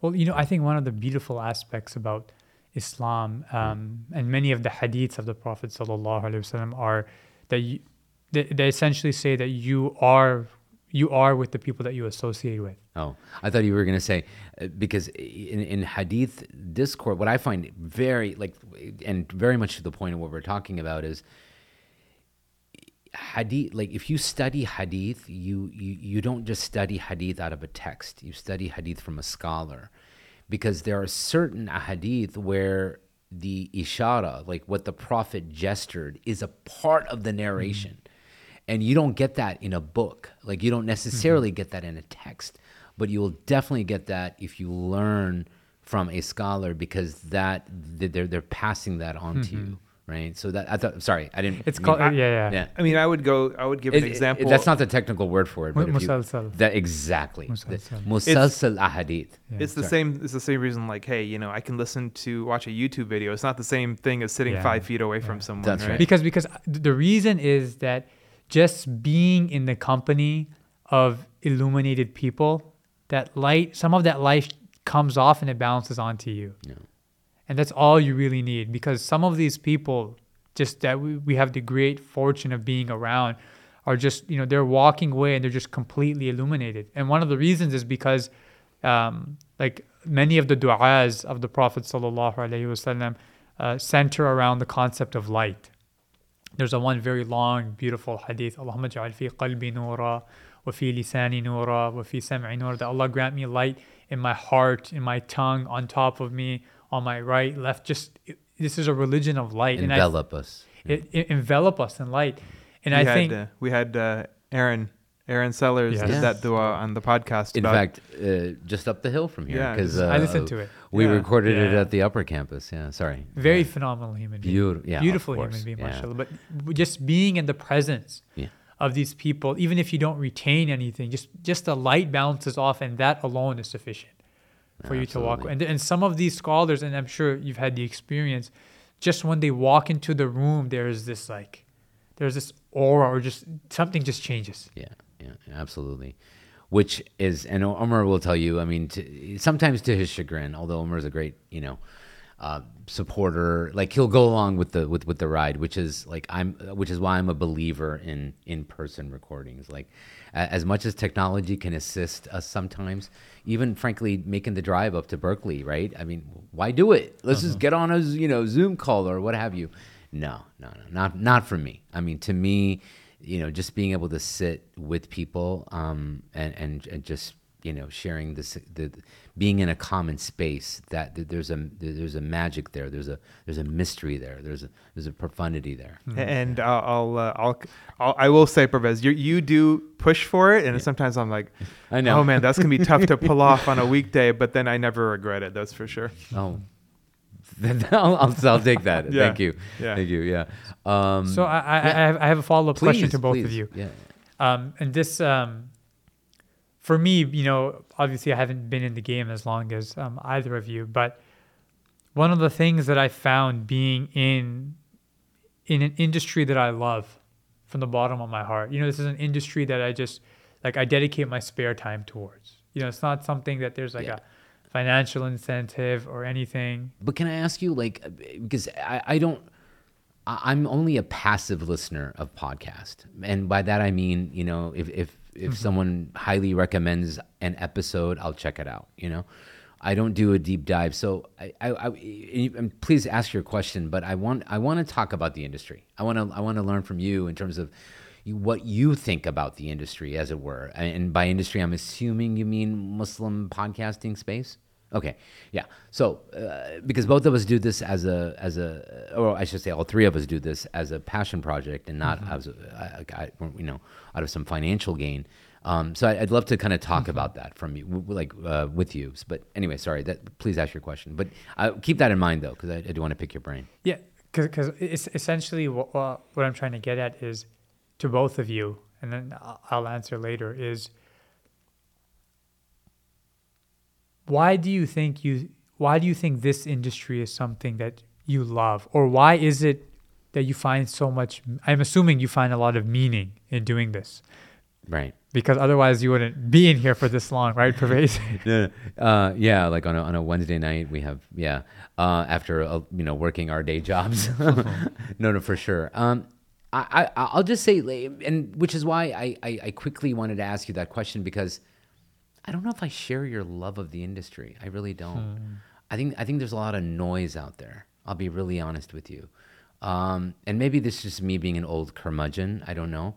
Well, you know, I think one of the beautiful aspects about Islam um, and many of the hadiths of the Prophet sallallahu alaihi wasallam are that you, they, they essentially say that you are you are with the people that you associate with. Oh, I thought you were going to say uh, because in, in hadith discourse, what I find very like and very much to the point of what we're talking about is hadith. Like if you study hadith, you you you don't just study hadith out of a text. You study hadith from a scholar, because there are certain hadith where the ishara, like what the prophet gestured, is a part of the narration and you don't get that in a book like you don't mm-hmm. necessarily get that in a text but you will definitely get that if you learn from a scholar because that they're they're passing that on to mm-hmm. you right so that i thought sorry i didn't It's mean- called uh, yeah yeah. yeah I mean, I would go. I would give It- an it- example. that's not the technical word for it Mu- but if you, musalsal. that exactly Musalsal. musalsal ahadith Yeah. It's the Sorry. same. It's the same reason. Like, hey, you know, I can listen to watch a YouTube video. It's not the same thing as sitting Yeah. five feet away from someone. That's right. right. because because uh, the reason is that just being in the company of illuminated people that light some of that light comes off and it bounces onto you. Yeah. and that's all you really need because some of these people just that we, we have the great fortune of being around are just you know they're walking away and they're just completely illuminated. And one of the reasons is because um, like many of the du'as of the prophet sallallahu alaihi wasallam uh, center around the concept of light there's a one very long, beautiful hadith. Allahumma ja'al fi qalbi nura, wa fi lisani nura, wa fi sam'i nura. That Allah grant me light in my heart, in my tongue, on top of me, on my right, left. Just it- this is a religion of light, envelop us and I, it, it envelop us in light. And we I had, think uh, we had uh, Aaron Aaron Sellers Yes. did Yes. that dua on the podcast. in about- fact uh, just up the hill from here Yeah, because I uh, listened to it. We Yeah. recorded it at the upper campus yeah sorry very Yeah. phenomenal human being. Beautiful, yeah, beautiful human being, yeah. mashallah. But just being in the presence Yeah. of these people, even if you don't retain anything, just just the light bounces off, and that alone is sufficient for you to walk. Absolutely. And and some of these scholars, and I'm sure you've had the experience, just when they walk into the room, there's this like, there's this aura, or just something just changes. Yeah, yeah, absolutely. Which is, and Omar will tell you. I mean, to, sometimes to his chagrin, although Omar is a great, you know, uh, supporter. Like he'll go along with the with with the ride, which is like I'm, which is why I'm a believer in in person recordings. Like as much as technology can assist us sometimes, even frankly making the drive up to Berkeley, right? I mean, why do it? Let's just get on a you know Zoom call or what have you. No, no, no, not not for me. I mean, to me, you know, just being able to sit with people um, and, and and just you know sharing this the being in a common space that, that there's a there's a magic there. There's a there's a mystery there. There's a there's a profundity there. and I'll I'll, uh, I'll I'll I will say, Pervez, you you do push for it, and sometimes I'm like, I know. oh man, that's gonna be tough to pull off on a weekday, but then I never regret it. That's for sure. Oh, I'll, I'll, I'll take that. Yeah. Thank you. Yeah. Thank you. Yeah. Um, So I, I, yeah. I, have, I have a follow up question to both of you. Yeah. Um, and this, um, for me, you know, obviously I haven't been in the game as long as um, either of you, but one of the things that I found being in in an industry that I love from the bottom of my heart, you know, this is an industry that I just like I dedicate my spare time towards. You know, it's not something that there's like Yeah. a financial incentive or anything. But can I ask you, like, because I, I don't, I- I'm only a passive listener of podcast, and by that I mean, you know, if if if mm-hmm. someone highly recommends an episode, I'll check it out. You know, I don't do a deep dive. So I, I, I and please ask your question, but I want I want to talk about the industry. I want to I want to learn from you in terms of what you think about the industry, as it were. And by industry, I'm assuming you mean Muslim podcasting space. Okay, yeah. So uh, because both of us do this as a as a, or I should say, all three of us do this as a passion project and not as a, I, I, you know out of some financial gain. Um, so I, I'd love to kind of talk about that from you, w- like uh, with you. But anyway, sorry. That please ask your question. But uh, keep that in mind though, because I, I do want to pick your brain. Yeah, because it's essentially what, what I'm trying to get at is to both of you, and then I'll answer later. Is why do you think you why do you think this industry is something that you love or why is it that you find so much i'm assuming you find a lot of meaning in doing this Right. because otherwise you wouldn't be in here for this long right Pervez? no, no. Uh, yeah, like on a, on a Wednesday night, we have yeah. Uh, after uh, you know working our day jobs, no, no, for sure. Um, I, I I'll just say, and which is why I, I I quickly wanted to ask you that question because I don't know if I share your love of the industry. I really don't. I think I think there's a lot of noise out there. I'll be really honest with you, um, and maybe this is just me being an old curmudgeon. I don't know,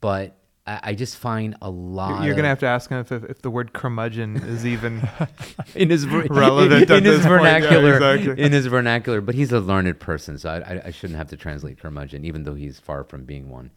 but I, I just find a lot. You're of, gonna have to ask him if, if, the word curmudgeon is even in his relevant in, at his point. Yeah, vernacular. exactly. In his vernacular, but he's a learned person, so I, I, I shouldn't have to translate curmudgeon, even though he's far from being one.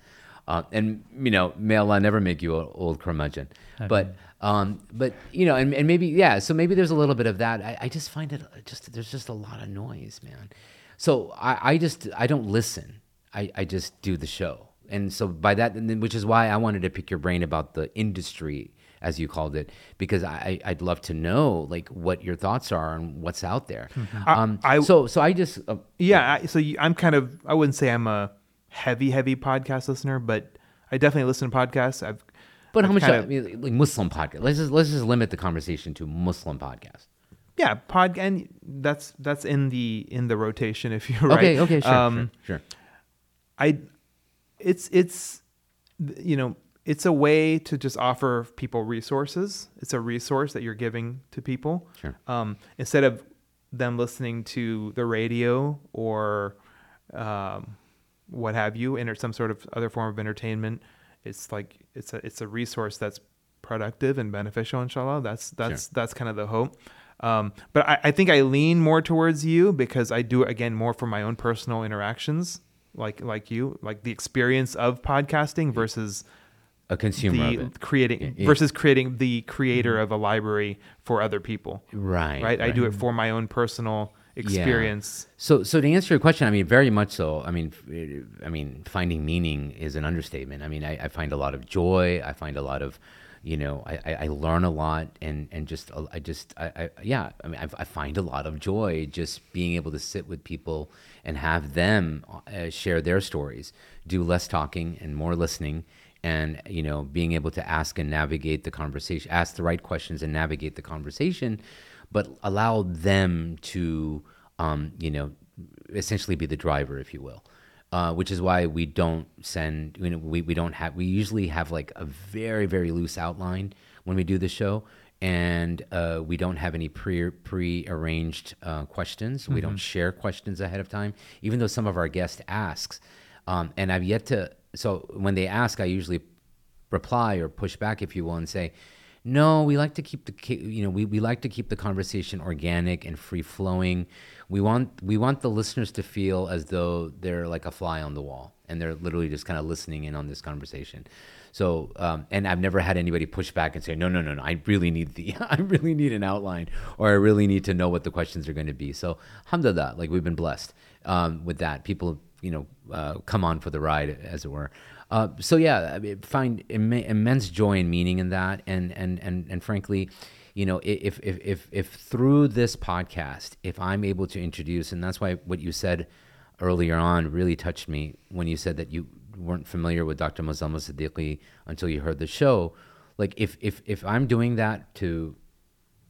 Uh, and you know, may Allah never make you an old curmudgeon, but um, but you know, and, and maybe yeah, so maybe there's a little bit of that. I, I just find it just there's just a lot of noise, man. So I, I just I don't listen. I, I just do the show, and so by that, and then, which is why I wanted to pick your brain about the industry, as you called it, because I I'd love to know like what your thoughts are on what's out there. Um, I- so so I just uh, Yeah, I, so you, I'm kind of I wouldn't say I'm a heavy heavy podcast listener, but I definitely listen to podcasts. I've but how I've much kind I of- mean, like Muslim podcast? Let's just let's just limit the conversation to Muslim podcast. yeah, pod and that's that's in the in the rotation if you're right. Okay, okay, sure, Um, sure, sure. I it's it's you know it's a way to just offer people resources. It's a resource that you're giving to people. Sure. Um, instead of them listening to the radio or um, what have you, enter some sort of other form of entertainment. It's like it's a it's a resource that's productive and beneficial. Inshallah, that's that's that's kind of the hope. Um, but I, I think I lean more towards you because I do it again more for my own personal interactions, like like you, like the experience of podcasting versus A consumer the of it. creating Yeah, yeah. versus creating the creator of a library for other people. Right. Right. I do it for my own personal experience. So, so to answer your question, I mean, very much so. I mean, I mean, finding meaning is an understatement. I mean, I, I find a lot of joy. I find a lot of, you know, I, I, I learn a lot, and and just uh, I just I, I yeah. I mean, I, I find a lot of joy just being able to sit with people and have them uh, share their stories, do less talking and more listening. And you know, being able to ask and navigate the conversation, ask the right questions and navigate the conversation, but allow them to um, you know, essentially be the driver, if you will. Uh, which is why we don't send, you know, we, we don't have, we usually have like a very, very loose outline when we do the show. And uh, we don't have any pre pre arranged uh, questions. We don't share questions ahead of time, even though some of our guests asks. Um, and I've yet to. So when they ask, I usually reply or push back, if you will, and say, no, we like to keep the you know we, we like to keep the conversation organic and free flowing. We want we want the listeners to feel as though they're like a fly on the wall and they're literally just kind of listening in on this conversation. So um, and I've never had anybody push back and say no no no no I really need the I really need an outline or I really need to know what the questions are going to be. So alhamdulillah, like we've been blessed um, with that. People you know uh, come on for the ride as it were. Uh, so yeah, I mean, find Im- immense joy and meaning in that, and and and and frankly, you know, if if if if through this podcast, if I'm able to introduce, and that's why what you said earlier on really touched me when you said that you weren't familiar with Dr. Muzammil Siddiqi until you heard the show. Like if if if I'm doing that to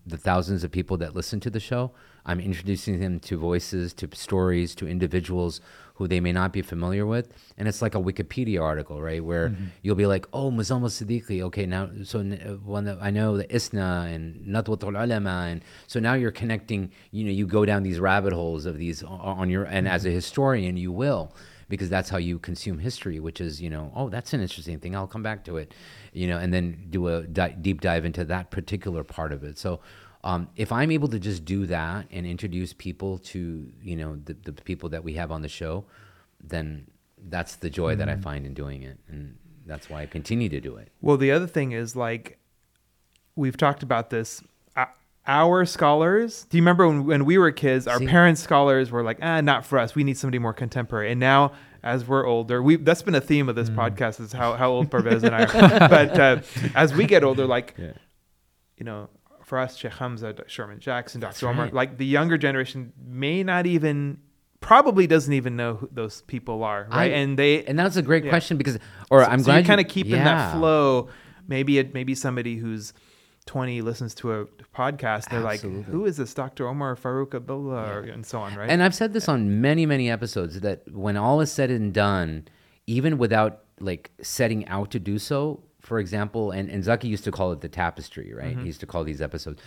the thousands of people that listen to the show. I'm introducing them to voices, to stories, to individuals who they may not be familiar with. And it's like a Wikipedia article, right? Where you'll be like, oh, Muzammil Siddiqi. Okay, now, so uh, one that I know the Isna and Nadwatul Ulama. And so now you're connecting, you know, you go down these rabbit holes of these on your, and as a historian, you will because that's how you consume history, which is, you know, oh, that's an interesting thing. I'll come back to it, you know, and then do a di- deep dive into that particular part of it. So, um, if I'm able to just do that and introduce people to, you know, the, the people that we have on the show, then that's the joy that I find in doing it. And that's why I continue to do it. Well, the other thing is like we've talked about this. Uh, Our scholars. Do you remember when, when we were kids? Our See? parents' scholars were like, ah, not for us. We need somebody more contemporary. And now, as we're older, we that's been a theme of this podcast is how how old Pervez and I are. but uh, as we get older, like Yeah. you know, for us, Sheikh Hamza, Dr. Sherman Jackson, Dr. That's Omar, right. like the younger generation may not even, probably doesn't even know who those people are, right? I- and they, And that's a great Yeah. question because, or so, I'm so glad you're kind of keeping yeah. that flow. Maybe it, maybe somebody who's 20 listens to a podcast. They're Absolutely. like, who is this Dr. Omar Farouk Abdullah, or, and so on, right? And I've said this on many, many episodes that when all is said and done, even without like setting out to do so, for example, and, and Zaki used to call it the tapestry, right? Mm-hmm. He used to call these episodes.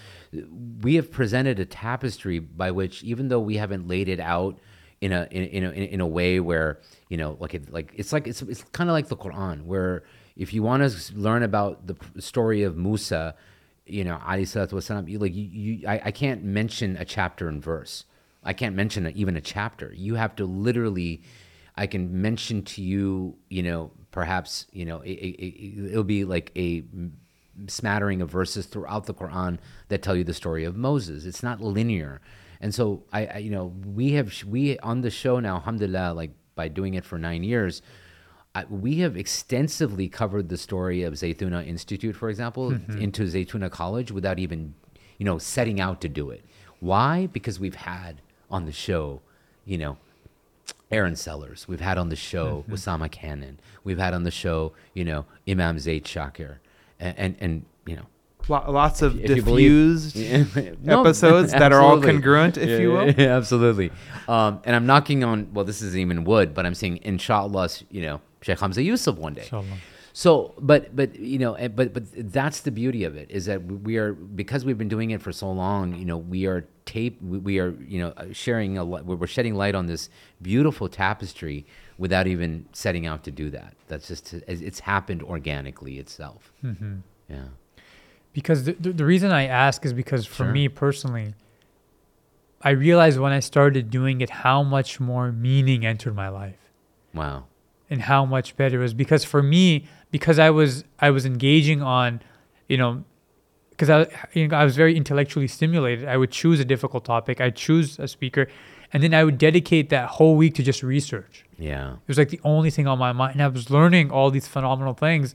We have presented a tapestry by which, even though we haven't laid it out in a in, in a in a way where you know, like it, like it's like it's it's kind of like the Quran, where if you want to learn about the story of Musa, you know, alayhi salam, you like you, you I, I can't mention a chapter and verse. I can't mention even a chapter. You have to literally. I can mention to you, you know, perhaps, you know, it, it, it'll be like a smattering of verses throughout the Quran that tell you the story of Moses. It's not linear, and so I, I you know, we have we on the show now, alhamdulillah, like by doing it for nine years, I, we have extensively covered the story of Zaytuna Institute, for example, mm-hmm. into Zaytuna College without even, you know, setting out to do it. Why? Because we've had on the show, you know, Aaron Sellers. We've had on the show Usama Canon. We've had on the show, you know, Imam Zaid Shakir, and and, and you know, lots of if believe- diffused No, episodes that are all congruent, if Yeah, you will. yeah, absolutely. Um, and I'm knocking on. Well, this isn't even wood, but I'm saying, inshallah, you know, Sheikh Hamza Yusuf one day. Inshallah. So, but but you know, but but that's the beauty of it is that we are because we've been doing it for so long. You know, we are tape. We, are you know sharing a we're shedding light on this beautiful tapestry without even setting out to do that. That's just it's happened organically itself. hmm Yeah. Because the, the, the reason I ask is because for Sure. me personally, I realized when I started doing it how much more meaning entered my life Wow. and how much better it was. Because for me, because I was I was engaging on, you know, because I you know, I was very intellectually stimulated. I would choose a difficult topic. I'd choose a speaker, and then I would dedicate that whole week to just research. Yeah. It was like the only thing on my mind. And I was learning all these phenomenal things.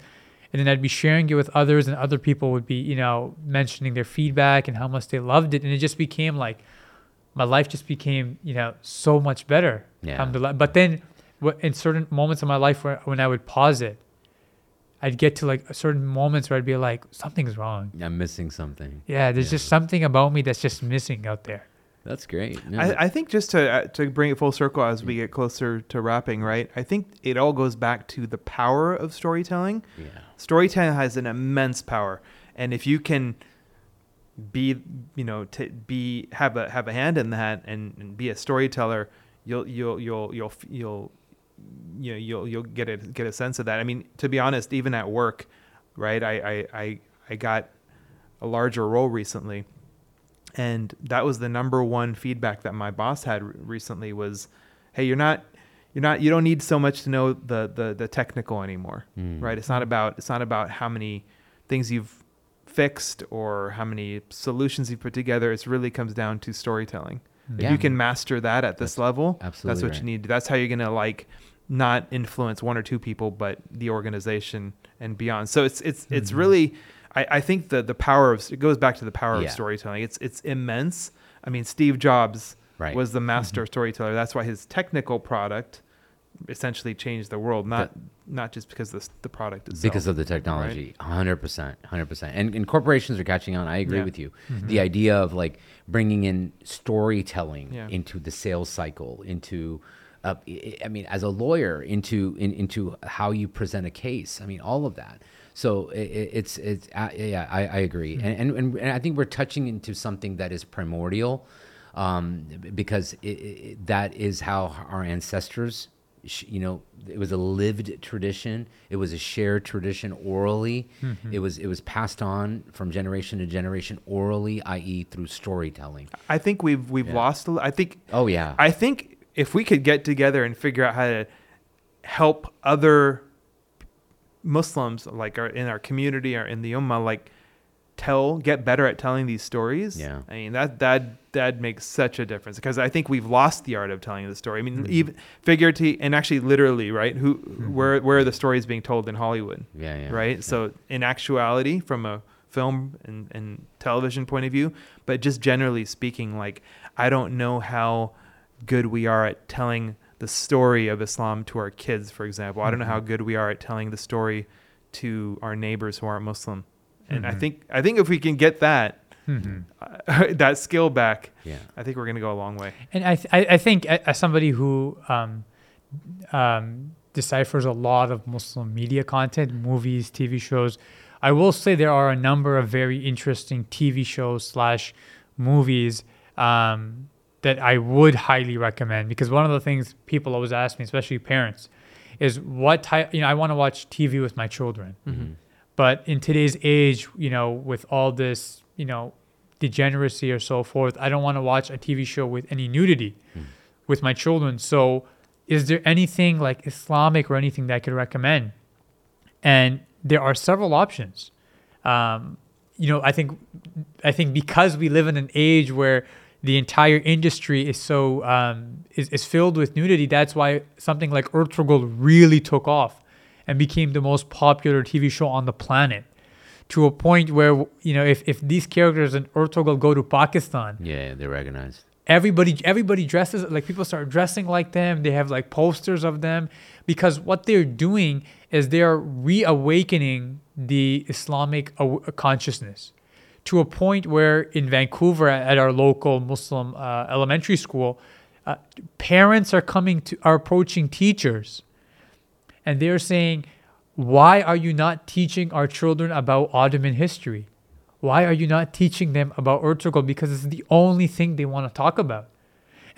And then I'd be sharing it with others, and other people would be, you know, mentioning their feedback and how much they loved it. And it just became like my life just became, you know, so much better. Yeah. But then in certain moments of my life where, when I would pause it, I'd get to like certain moments where I'd be like, something's wrong. I'm missing something. Yeah, there's Yeah. just something about me that's just missing out there. That's great. No, I, I think just to uh, to bring it full circle as we get closer to wrapping, right? I think it all goes back to the power of storytelling. yeah. Storytelling has an immense power, and if you can be, you know, to be have a have a hand in that and, and be a storyteller, you'll you'll you'll you'll you'll you know you'll you'll get a get a sense of that. I mean, to be honest, even at work, right? I I I, I got a larger role recently and that was the number one feedback that my boss had recently was hey you're not you're not you don't need so much to know the the, the technical anymore Mm. right it's not about it's not about how many things you've fixed or how many solutions you've put together it really comes down to storytelling Yeah. you can master that at this level absolutely that's what right. you need that's how you're going to like not influence one or two people but the organization and beyond so it's it's it's Mhm. really I, I think the the power of it goes back to the power Yeah. of storytelling it's it's immense i mean steve jobs Right. was the master storyteller that's why his technical product essentially change the world not not just because the, the product itself because of the technology 100% 100% and, and corporations are catching on i agree Yeah. with you Mhm. the idea of like bringing in storytelling Yeah. into the sales cycle into uh, I mean, as a lawyer, into in, into how you present a case. I mean, all of that. So it, it- it's it's uh, yeah, I, I agree, and, and and and I think we're touching into something that is primordial, um, because it, it, that is how our ancestors you know it was a lived tradition. It was a shared tradition orally. Mm-hmm. It was it was passed on from generation to generation orally i.e through storytelling. I think we've we've Yeah. lost i think oh yeah. I think if we could get together and figure out how to help other Muslims, like in our community or in the Ummah, like tell, get better at telling these stories. Yeah. I mean that that that makes such a difference because I think we've lost the art of telling the story. I mean, Mhm. even figuratively and actually literally, right? Who, where, where are the stories being told in Hollywood? yeah yeah right? yeah. So in actuality, from a film and, and television point of view, but just generally speaking, like I don't know how good we are at telling the story of Islam to our kids, for example. I don't know how Mm-hmm. good we are at telling the story to our neighbors who aren't Muslim. And I Mhm. think I think if we can get that Mhm. uh, that skill back, Yeah. I think we're going to go a long way. And I, th- I, I think as somebody who um, um, deciphers a lot of Muslim media content, movies, TV shows, I will say there are a number of very interesting TV shows slash movies um, that I would highly recommend because one of the things people always ask me, especially parents, is what type. You know, I want to watch TV with my children. Mm-hmm. But in today's age, you know, with all this, you know, degeneracy or so forth, I don't want to watch a TV show with any nudity with my children. So, is there anything like Islamic or anything that I could recommend? And there are several options. Um, you know, I think, I think because we live in an age where the entire industry is so um, is, is filled with nudity. That's why something like Ertugrul really took off and became the most popular TV show on the planet. To a point where you know, if, if these characters in Ertugrul go to Pakistan, Yeah, they're recognized. everybody everybody dresses like people start dressing like them. They have like posters of them because what they're doing is they are reawakening the Islamic aw- consciousness to a point where in Vancouver at our local Muslim uh, elementary school, uh, parents are coming to are approaching teachers, and they're saying, "Why are you not teaching our children about Ottoman history? Why are you not teaching them about Ertugrul? Because it's the only thing they want to talk about."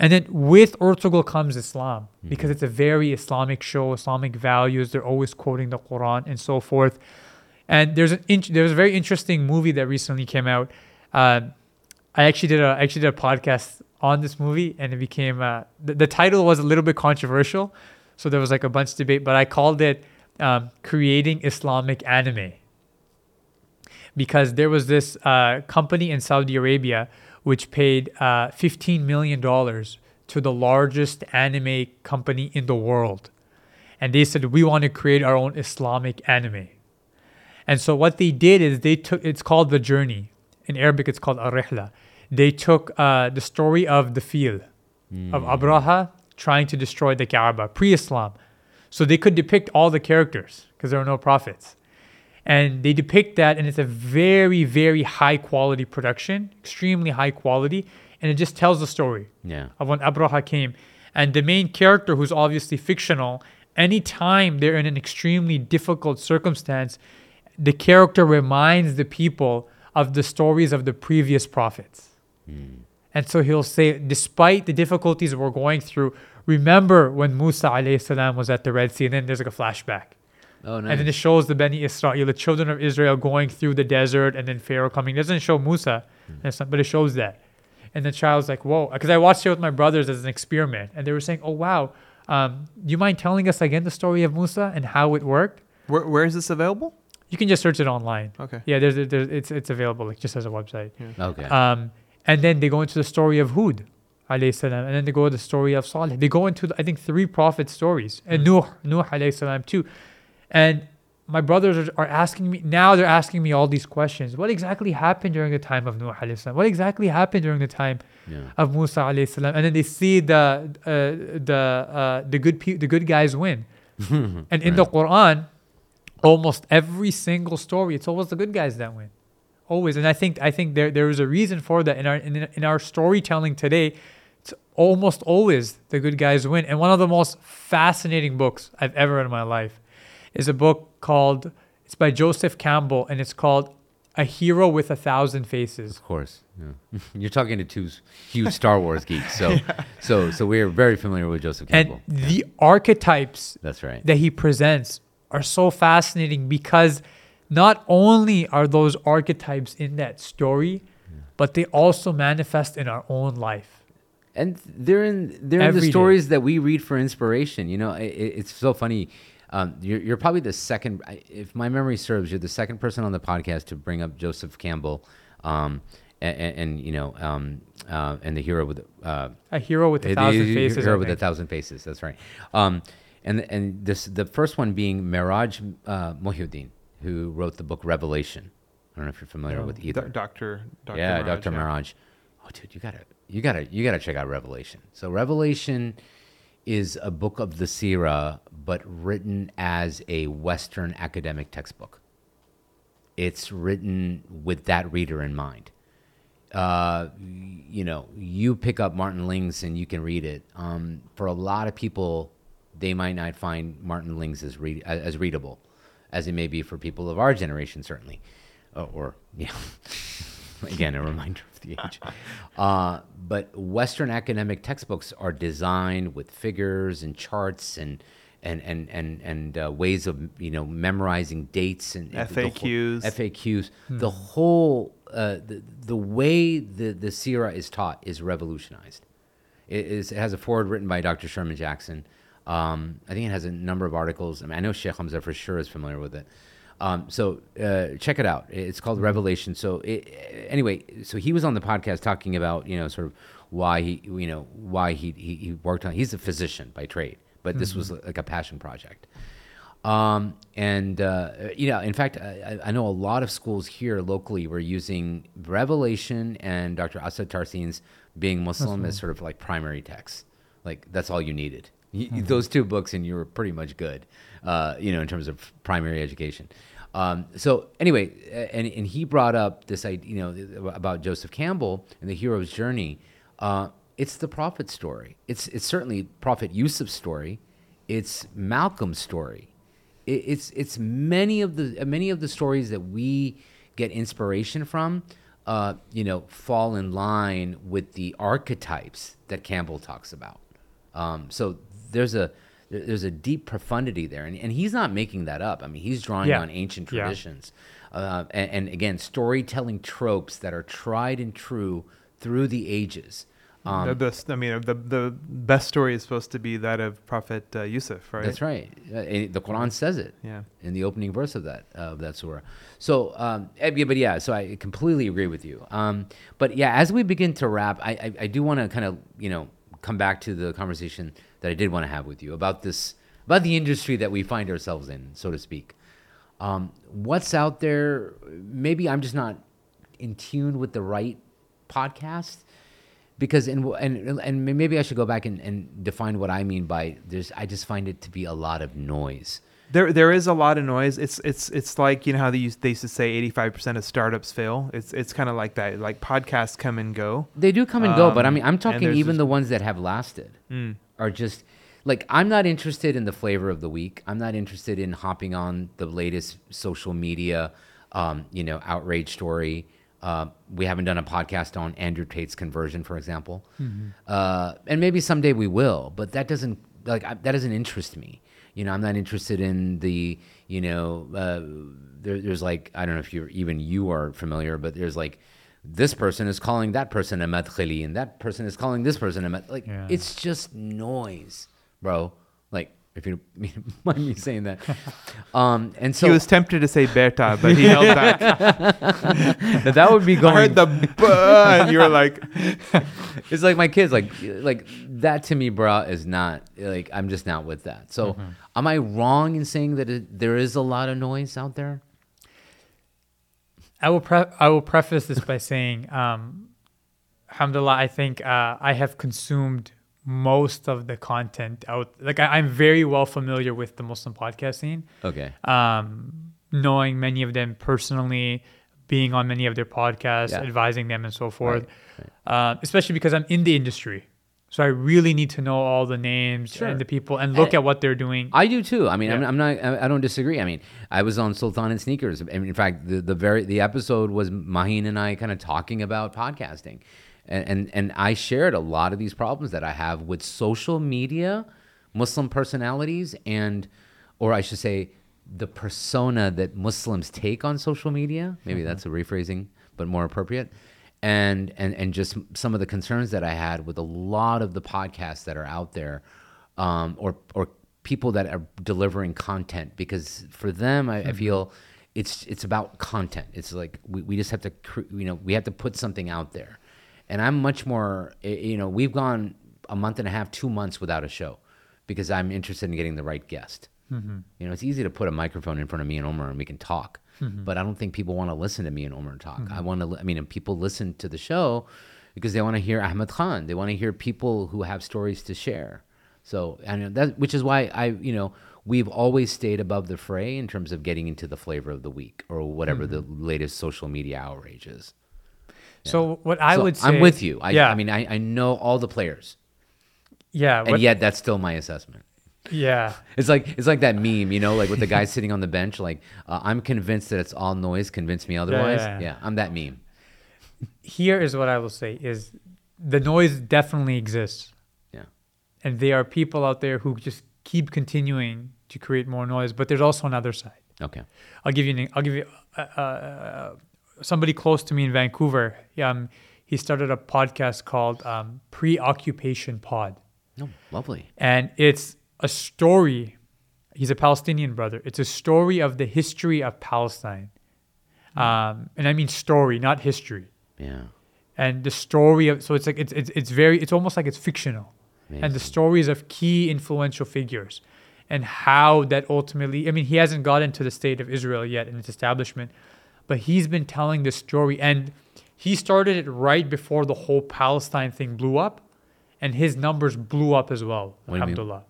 And then with Ertugrul comes Islam because it's a very Islamic show, Islamic values. They're always quoting the Quran and so forth. And there's an int- there's a very interesting movie that recently came out. Uh, I actually did a I actually did a podcast on this movie, and it became uh, the, the title was a little bit controversial, so there was like a bunch of debate. But I called it um, "Creating Islamic Anime" because there was this uh, company in Saudi Arabia which paid uh, 15 million dollars to the largest anime company in the world, and they said we want to create our own Islamic anime. And so what they did is they took it's called the journey. In Arabic it's called ar-rihla. They took uh, the story of the field of Abraha trying to destroy the Kaaba pre-Islam. So they could depict all the characters because there are no prophets. And they depict that and it's a very very high quality production, extremely high quality and it just tells the story Yeah. of when Abraha came. And the main character, who's obviously fictional, anytime they're in an extremely difficult circumstance, the character reminds the people of the stories of the previous prophets. Hmm. And so he'll say, despite the difficulties we're going through, remember when Musa alayhi salam was at the Red Sea, and then there's like a flashback. Oh, nice. And then it shows the Beni Israel, the children of Israel going through the desert and then Pharaoh coming. It doesn't show Musa, that's not- but it shows that. And the child's like, whoa. Because I watched it with my brothers as an experiment. And they were saying, oh, wow. Um, do you mind telling us again the story of Musa and how it worked? Where, where is this available? You can just search it online. Okay. Yeah, there's, there's it's, it's available like just as a website. okay. Um, and then they go into the story of Hud, alayhi salam, and then they go to the story of Salih. They go into I think three prophet stories, and Nuh, Nuh alayhi salam too. And my brothers are, are asking me now. They're asking me all these questions. What exactly happened during the time of Nuh alayhi salam? What exactly happened during the time yeah. of Musa alayhi salam? And then they see the uh, the uh, the good pe- the good guys win. and in the Quran, almost every single story, it's always the good guys that win, always. And I think I think there there is a reason for that in our in, in our storytelling today. It's almost always the good guys win. And one of the most fascinating books I've ever read in my life is a book called it's by Joseph Campbell and it's called A Hero with a Thousand Faces. Of course. Yeah. You're talking to two huge Star Wars geeks, so so so we're very familiar with Joseph Campbell. And the archetypes That's right. that he presents are so fascinating because not only are those archetypes in that story, but they also manifest in our own life. and they're in they're in Every the day. stories that we read for inspiration. You know, it, it's so funny. Um, you're, you're probably the second, if my memory serves, you're the second person on the podcast to bring up Joseph Campbell, um, and, and, you know, um, uh, and the hero with uh, A hero with a the- thousand the faces. Hero with a thousand faces. That's right. Um, and and this the first one being Meraj uh, Mohiuddin, who wrote the book Revelation. I don't know if you're familiar with either. Doctor. Doctor yeah, Meraj, Dr. yeah. Oh, dude, you gotta, you gotta, you gotta check out Revelation. So Revelation is a book of the Sirah, but written as a Western academic textbook. It's written with that reader in mind. Uh, you know, you pick up Martin Lings and you can read it. Um, for a lot of people, they might not find Martin Lings as read as readable, as it may be for people of our generation, certainly, uh, or yeah. Again, a reminder of the age. Uh, but Western academic textbooks are designed with figures and charts and and and and and uh, ways of you know memorizing dates and and the whole- FAQs. FAQs. The whole uh, the the way the the Sirah is taught is revolutionized. It, is, it has a forward written by Dr. Sherman Jackson. Um, I think it has a number of articles. I, mean, I know Sheikh Hamza for sure is familiar with it. Um, so uh, check it out. It's called Revelation. So it, anyway, so he was on the podcast talking about you know sort of why he you know why he he, he worked on. He's a physician by trade, but this was like a passion project. Um, and uh, you know, in fact, I, I know a lot of schools here locally were using Revelation and Dr. Asad Tarsin's Being Muslim as sort of like primary texts. Like that's all you needed. You, Those two books, and you were pretty much good. Uh, you know, in terms of primary education. Um, so anyway, and and he brought up this idea, you know, about Joseph Campbell and the hero's journey. Uh, it's the prophet story. It's it's certainly Prophet Yusuf's story. It's Malcolm's story it, it's it's many of the many of the stories that we get inspiration from uh, you know fall in line with the archetypes that campbell talks about um, so there's a there's a deep profundity there and, and he's not making that up i mean he's drawing Yeah. on ancient Yeah. traditions uh, and, and again storytelling tropes that are tried and true through the ages um, the, the, I mean, the the best story is supposed to be that of Prophet uh, Yusuf, right? That's right. Uh, and the Quran says it. Yeah. In the opening verse of that of that surah. So, um, eh, yeah, but yeah, so I completely agree with you. Um, but yeah, as we begin to wrap, I I, I do want to kind of you know come back to the conversation that I did want to have with you about this about the industry that we find ourselves in, so to speak. Um, what's out there? Maybe I'm just not in tune with the right podcast because and and and maybe I should go back and, and define what I mean by there's I just find it to be a lot of noise. There, there is a lot of noise. It's, it's, it's like you know how they used, they used to say eighty five percent of startups fail. It's, it's kind of like that. Like podcasts come and go. They do come and go, but I Um, mean I'm talking even this- the ones that have lasted Mm. Are just like I'm not interested in the flavor of the week. I'm not interested in hopping on the latest social media, um, you know, outrage story. Uh, we haven't done a podcast on Andrew Tate's conversion, for example, uh, and maybe someday we will. But that doesn't like I, that doesn't interest me. You know, I'm not interested in the you know. Uh, there, there's like I don't know if you're even you are familiar, but there's like this person is calling that person a madkhili and that person is calling this person a mad. Like Yeah. it's just noise, bro. Like if you mind me saying that. Um, and so he was tempted to say Berta, but he held back. that, that would be I going. heard the "Buh," and you were like, it's like my kids, like like that to me, bro, is not like I'm just not with that. So, Mm-hmm. am I wrong in saying that it, there is a lot of noise out there? I will pre- I will preface this by saying, um, alhamdulillah, I think uh, I have consumed most of the content out. Like I, I'm very well familiar with the Muslim podcast scene, Okay. um, knowing many of them personally, being on many of their podcasts, Yeah. advising them, and so forth. Uh, especially because I'm in the industry, so I really need to know all the names Sure. and the people and look And- at what they're doing. I do too. I mean, I'm, Yeah. I'm not. I don't disagree. I mean, I was on Sultan and Sneakers. I mean, in fact, the, the very the episode was Maheen and I kind of talking about podcasting, and, and and I shared a lot of these problems that I have with social media, Muslim personalities, and or I should say, the persona that Muslims take on social media. Maybe mm-hmm. that's a rephrasing, but more appropriate. And and and just some of the concerns that I had with a lot of the podcasts that are out there um, or or people that are delivering content because for them I, I feel it's it's about content. It's like we, we just have to you know we have to put something out there. And i'm much more eh, you know we've gone a month and a half two months without a show because i'm interested in getting the right guest. You know it's easy to put a microphone in front of me and omar and we can talk Mm-hmm. but I don't think people want to listen to me and Omar talk. I mm-hmm. want to. I mean, and people listen to the show because they want to hear Ahmed Khan. They want to hear people who have stories to share. So, and that, which is why I, you know, we've always stayed above the fray in terms of getting into the flavor of the week or whatever the mm-hmm. latest social media outrage is. So what I So would say, I'm with you. I, yeah, I mean, I, I know all the players, yeah, and what- yet that's still my assessment. Yeah, It's like it's like that meme, you know, like with the guy sitting on the bench. Like uh, I'm convinced that it's all noise. Convince me otherwise. yeah, Yeah, yeah. I'm that meme. here is what I will say is the noise definitely exists. Yeah. And there are people out there who just keep continuing to create more noise, but there's also another side. Okay. I'll give you an, I'll give you uh, uh, somebody close to me in Vancouver. Um, he started a podcast called um, Preoccupation Pod. No, lovely. and it's a story. He's a Palestinian brother. It's a story of the history of Palestine, um, and I mean story, not history. Yeah. And the story of so it's like it's it's, it's very it's almost like it's fictional, and the stories of key influential figures, and how that ultimately. I mean, he hasn't got into the state of Israel yet and its establishment, but he's been telling this story, and he started it right before the whole Palestine thing blew up, and his numbers blew up as well. What do you mean? Alhamdulillah.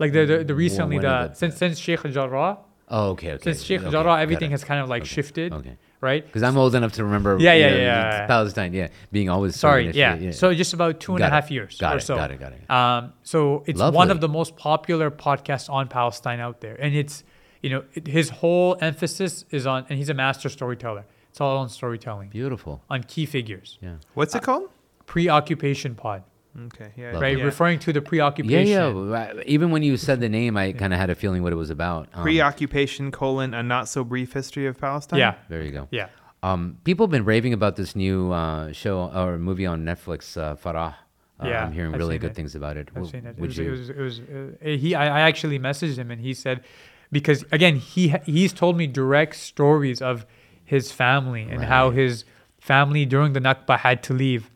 Like the the, the recently when the did since since Sheikh Jarrah Oh, okay. Okay. since Sheikh okay, Jarrah got everything it. has kind of like Okay, shifted, Okay. right? Because I'm old enough to remember. Yeah, you yeah, know, yeah. Palestine, yeah, being always so Sorry, initially- yeah. So just about two and a Got it. half years Got or it, so. got it, got it. Um, so it's one Lovely. of the most popular podcasts on Palestine out there, and it's you know it, his whole emphasis is on, and he's a master storyteller. It's all on storytelling, beautiful. on key figures. Yeah. What's it called? Preoccupation pod, Okay, yeah, Lovely. right? yeah. Referring to the preoccupation. yeah. right. Even when you said the name, I kind of had a feeling what it was about. Um, Preoccupation colon a not so brief history of Palestine. Yeah, There you go. yeah. Um, people have been raving about this new uh, show or movie on Netflix, uh, Farha. Uh, Yeah, I'm hearing I've really good it. things about it. I've W- seen it. It Would was, you? it was, it was, uh, he, I, I actually messaged him and he said, because again, he he's told me direct stories of his family and how his family during the Nakba had to leave,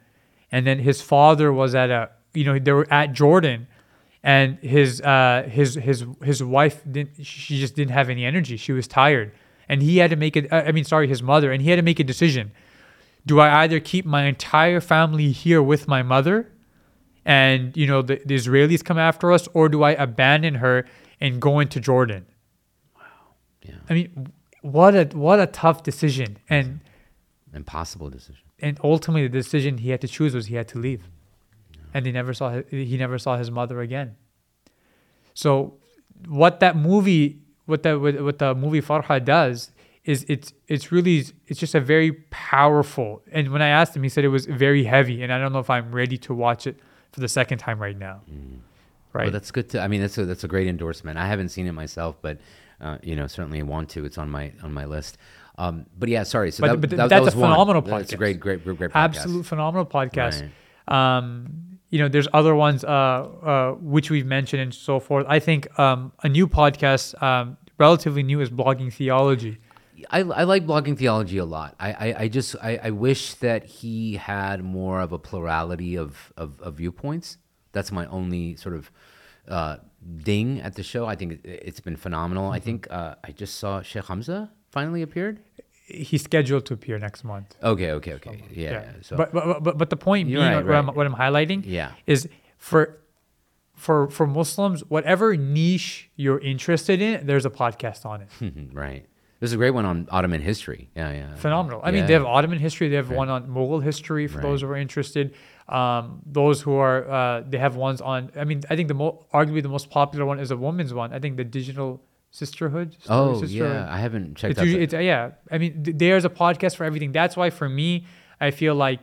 and then his father was at a, you know, they were at Jordan, and his uh his his his wife didn't, she just didn't have any energy. She was tired, and he had to make it. I mean, sorry, his mother, and he had to make a decision. Do I either keep my entire family here with my mother? and you know the, the Israelis come after us, or do I abandon her and go into Jordan? Wow. Yeah. I mean, what a what a tough decision, and Impossible decision. And ultimately the decision he had to choose was he had to leave, and he never saw his, he never saw his mother again. So, what that movie, what that what, what the movie Farha does is it's it's really it's just a very powerful. And when I asked him, he said it was very heavy, and I don't know if I'm ready to watch it for the second time right now. Right. Well, that's good to. I mean, that's a that's a great endorsement. I haven't seen it myself, but uh, you know, certainly want to. It's on my on my list. Um, but yeah, sorry. So But- that, but that, that that's a was one. phenomenal That's a podcast. great, great, great, great podcast. absolute phenomenal podcast. Um, you know, there's other ones uh, uh, which we've mentioned and so forth. I think um, a new podcast, um, relatively new, is blogging theology. I, I like blogging theology a lot. I, I, I just I, I wish that he had more of a plurality of, of, of viewpoints. That's my only sort of uh, ding at the show. I think it, it's been phenomenal. Mm-hmm. I think uh, I just saw Sheikh Hamza finally appeared. He's scheduled to appear next month. Okay, okay, okay. Yeah. So but, but but but the point being, right, what, I'm, what I'm highlighting, Yeah. is for for for Muslims, whatever niche you're interested in, there's a podcast on it. right. There's a great one on Ottoman history. Yeah, yeah. phenomenal. I mean, they have Ottoman history. They have Right. one on Mughal history for Right. those who are interested. Um, those who are, uh, they have ones on. I mean, I think the mo- arguably the most popular one is a woman's one. I think the digital sisterhood. Story Oh sisterhood. yeah, I haven't checked It's out. usually, the- it's, yeah. I mean, th- there's a podcast for everything. That's why for me, I feel like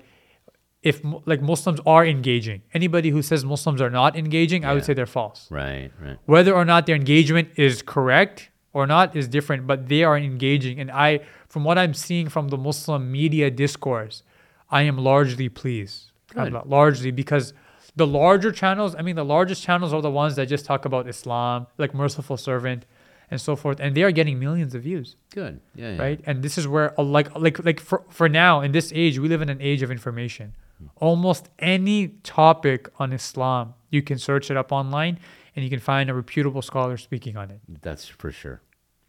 if like Muslims are engaging, anybody who says Muslims are not engaging, I would say they're false. right, right. Whether or not their engagement is correct or not is different, but they are engaging. And I, from what I'm seeing from the Muslim media discourse, I am largely pleased. Good. Largely because the larger channels, I mean, the largest channels are the ones that just talk about Islam, like Merciful Servant and so forth. And they are getting millions of views, Good. Yeah, yeah. right? And this is where, like, like, like for, for now, in this age, we live in an age of information. Almost any topic on Islam, you can search it up online and you can find a reputable scholar speaking on it. That's for sure.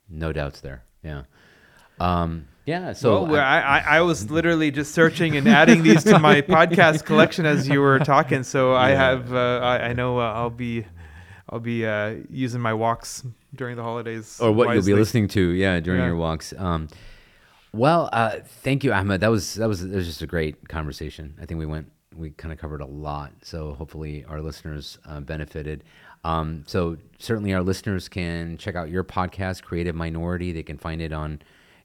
No doubts there. Yeah. Um, yeah. So well, I- I, I, I was literally just searching and adding these to my podcast collection as you were talking. So I have, uh, I, I know uh, I'll be, I'll be uh, using my walks during the holidays. or what you'll be listening to, yeah, during Yeah. your walks. Um, well, uh, thank you, Ahmed. That was that was that was just a great conversation. I think we went we kind of covered a lot, so hopefully our listeners uh, benefited. Um, so certainly our listeners can check out your podcast, Creative Minority. They can find it on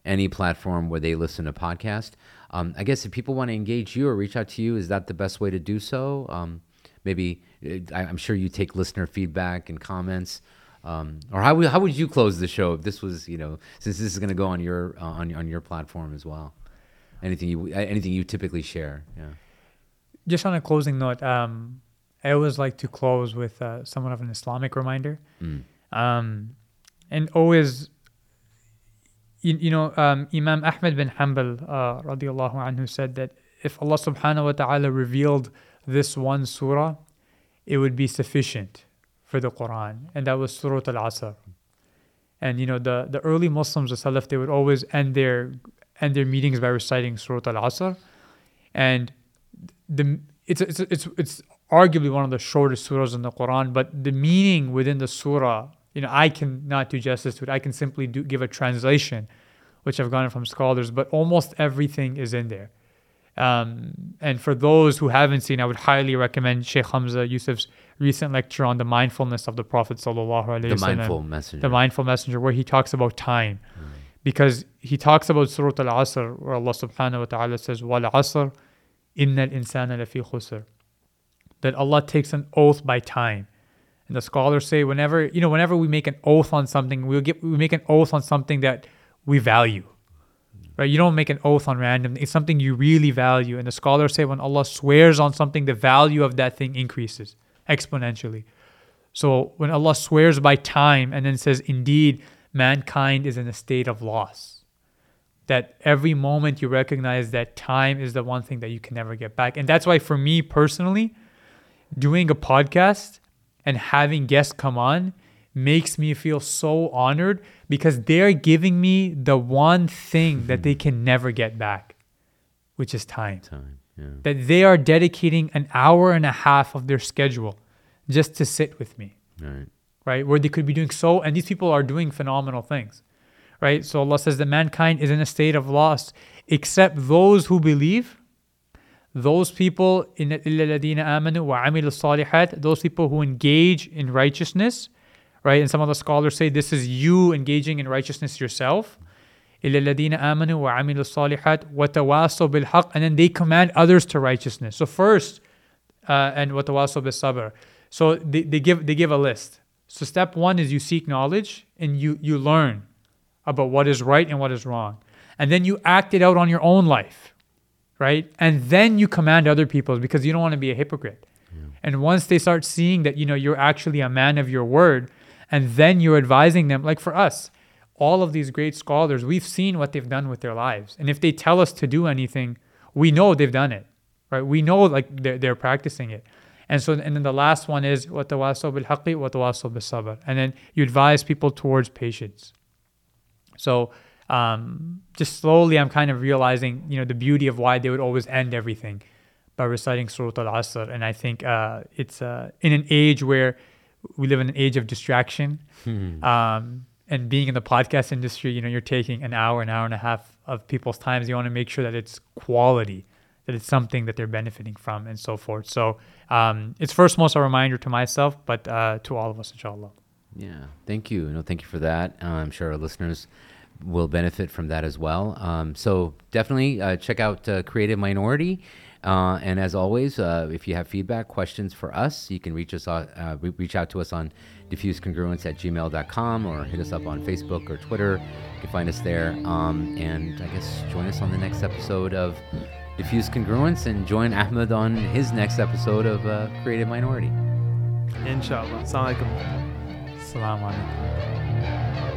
any platform where they listen to podcast. Um, I guess if people want to engage you or reach out to you, is that the best way to do so? Um, maybe uh, I'm sure you take listener feedback and comments. Um, or how would, how would you close the show if this was you know since this is going to go on your uh, on on your platform as well? Anything you anything you typically share? Yeah. Just on a closing note, um, I always like to close with uh, somewhat of an Islamic reminder. Mm. Um, and always, you, you know, um, Imam Ahmed bin Hanbal, uh, radiallahu anhu, said that if Allah subhanahu wa ta'ala revealed this one surah, it would be sufficient for the Quran. And that was Surah Al Asr. And, you know, the, the early Muslims, the Salaf, they would always end their, end their meetings by reciting Surah Al Asr. And the it's it's it's it's arguably one of the shortest surahs in the Quran, but the meaning within the surah, you know, I cannot do justice to it. I can simply do give a translation, which I've gotten from scholars, but almost everything is in there. Um, and for those who haven't seen, I would highly recommend Sheikh Hamza Yusuf's recent lecture on the mindfulness of the Prophet sallallahu alaihi The mindful messenger. the mindful messenger where he talks about time. Hmm. Because he talks about surah al-asr where allah subhanahu wa ta'ala says wal asr innal insana lafi khusr. That allah takes an oath by time. And the scholars say whenever you know whenever we make an oath on something we'll get we make an oath on something that we value. Hmm. Right? You don't make an oath on random it's something you really value. And the scholars say when allah swears on something the value of that thing increases exponentially so when Allah swears by time and then says, indeed, mankind is in a state of loss, that every moment you recognize that time is the one thing that you can never get back. And that's why, for me personally, doing a podcast and having guests come on makes me feel so honored because they're giving me the one thing that they can never get back, which is time Time Yeah. that they are dedicating an hour and a half of their schedule just to sit with me, All right. right? Where they could be doing so, and these people are doing phenomenal things, right? So Allah says that mankind is in a state of loss, except those who believe. Those people in الذين آمنوا وعملوا الصالحات, those people who engage in righteousness, right? And some of the scholars say this is you engaging in righteousness yourself. إلا الذين آمنوا وعملوا الصالحات وتواصوا بالحق and then they command others to righteousness. So first, uh, and وتواصوا بالصبر. So they, they give they give a list. So step one is you seek knowledge and you you learn about what is right and what is wrong, and then you act it out on your own life, right? And then you command other people because you don't want to be a hypocrite. And once they start seeing that you know you're actually a man of your word, and then you're advising them, like for us, all of these great scholars, we've seen what they've done with their lives. And if they tell us to do anything, we know they've done it, right? We know like they're, they're practicing it. And so, and then the last one is وَتَوَاصَوْا بِالْحَقِّ وَتَوَاصَوْا بِالصَّبْرِ. And then you advise people towards patience. So um, just slowly, I'm kind of realizing, you know, the beauty of why they would always end everything by reciting Surah Al-Asr. And I think uh, it's uh, in an age where we live in an age of distraction. Um, and being in the podcast industry, you know, you're taking an hour, an hour and a half of people's times. You want to make sure that it's quality, that it's something that they're benefiting from, and so forth. So um, it's first most a reminder to myself, but uh, to all of us, inshallah. Yeah, thank you. No, thank you for that. Uh, I'm sure our listeners will benefit from that as well. Um, so definitely uh, check out uh, Creative Minority. Uh, and as always, uh, if you have feedback, questions for us, you can reach us uh, uh, reach out to us on diffusecongruence at gmail.com or hit us up on Facebook or Twitter. You can find us there. Um, and I guess join us on the next episode of Diffuse Congruence and join Ahmed on his next episode of uh, Creative Minority. Inshallah. Assalamu alaikum. Assalamu alaikum.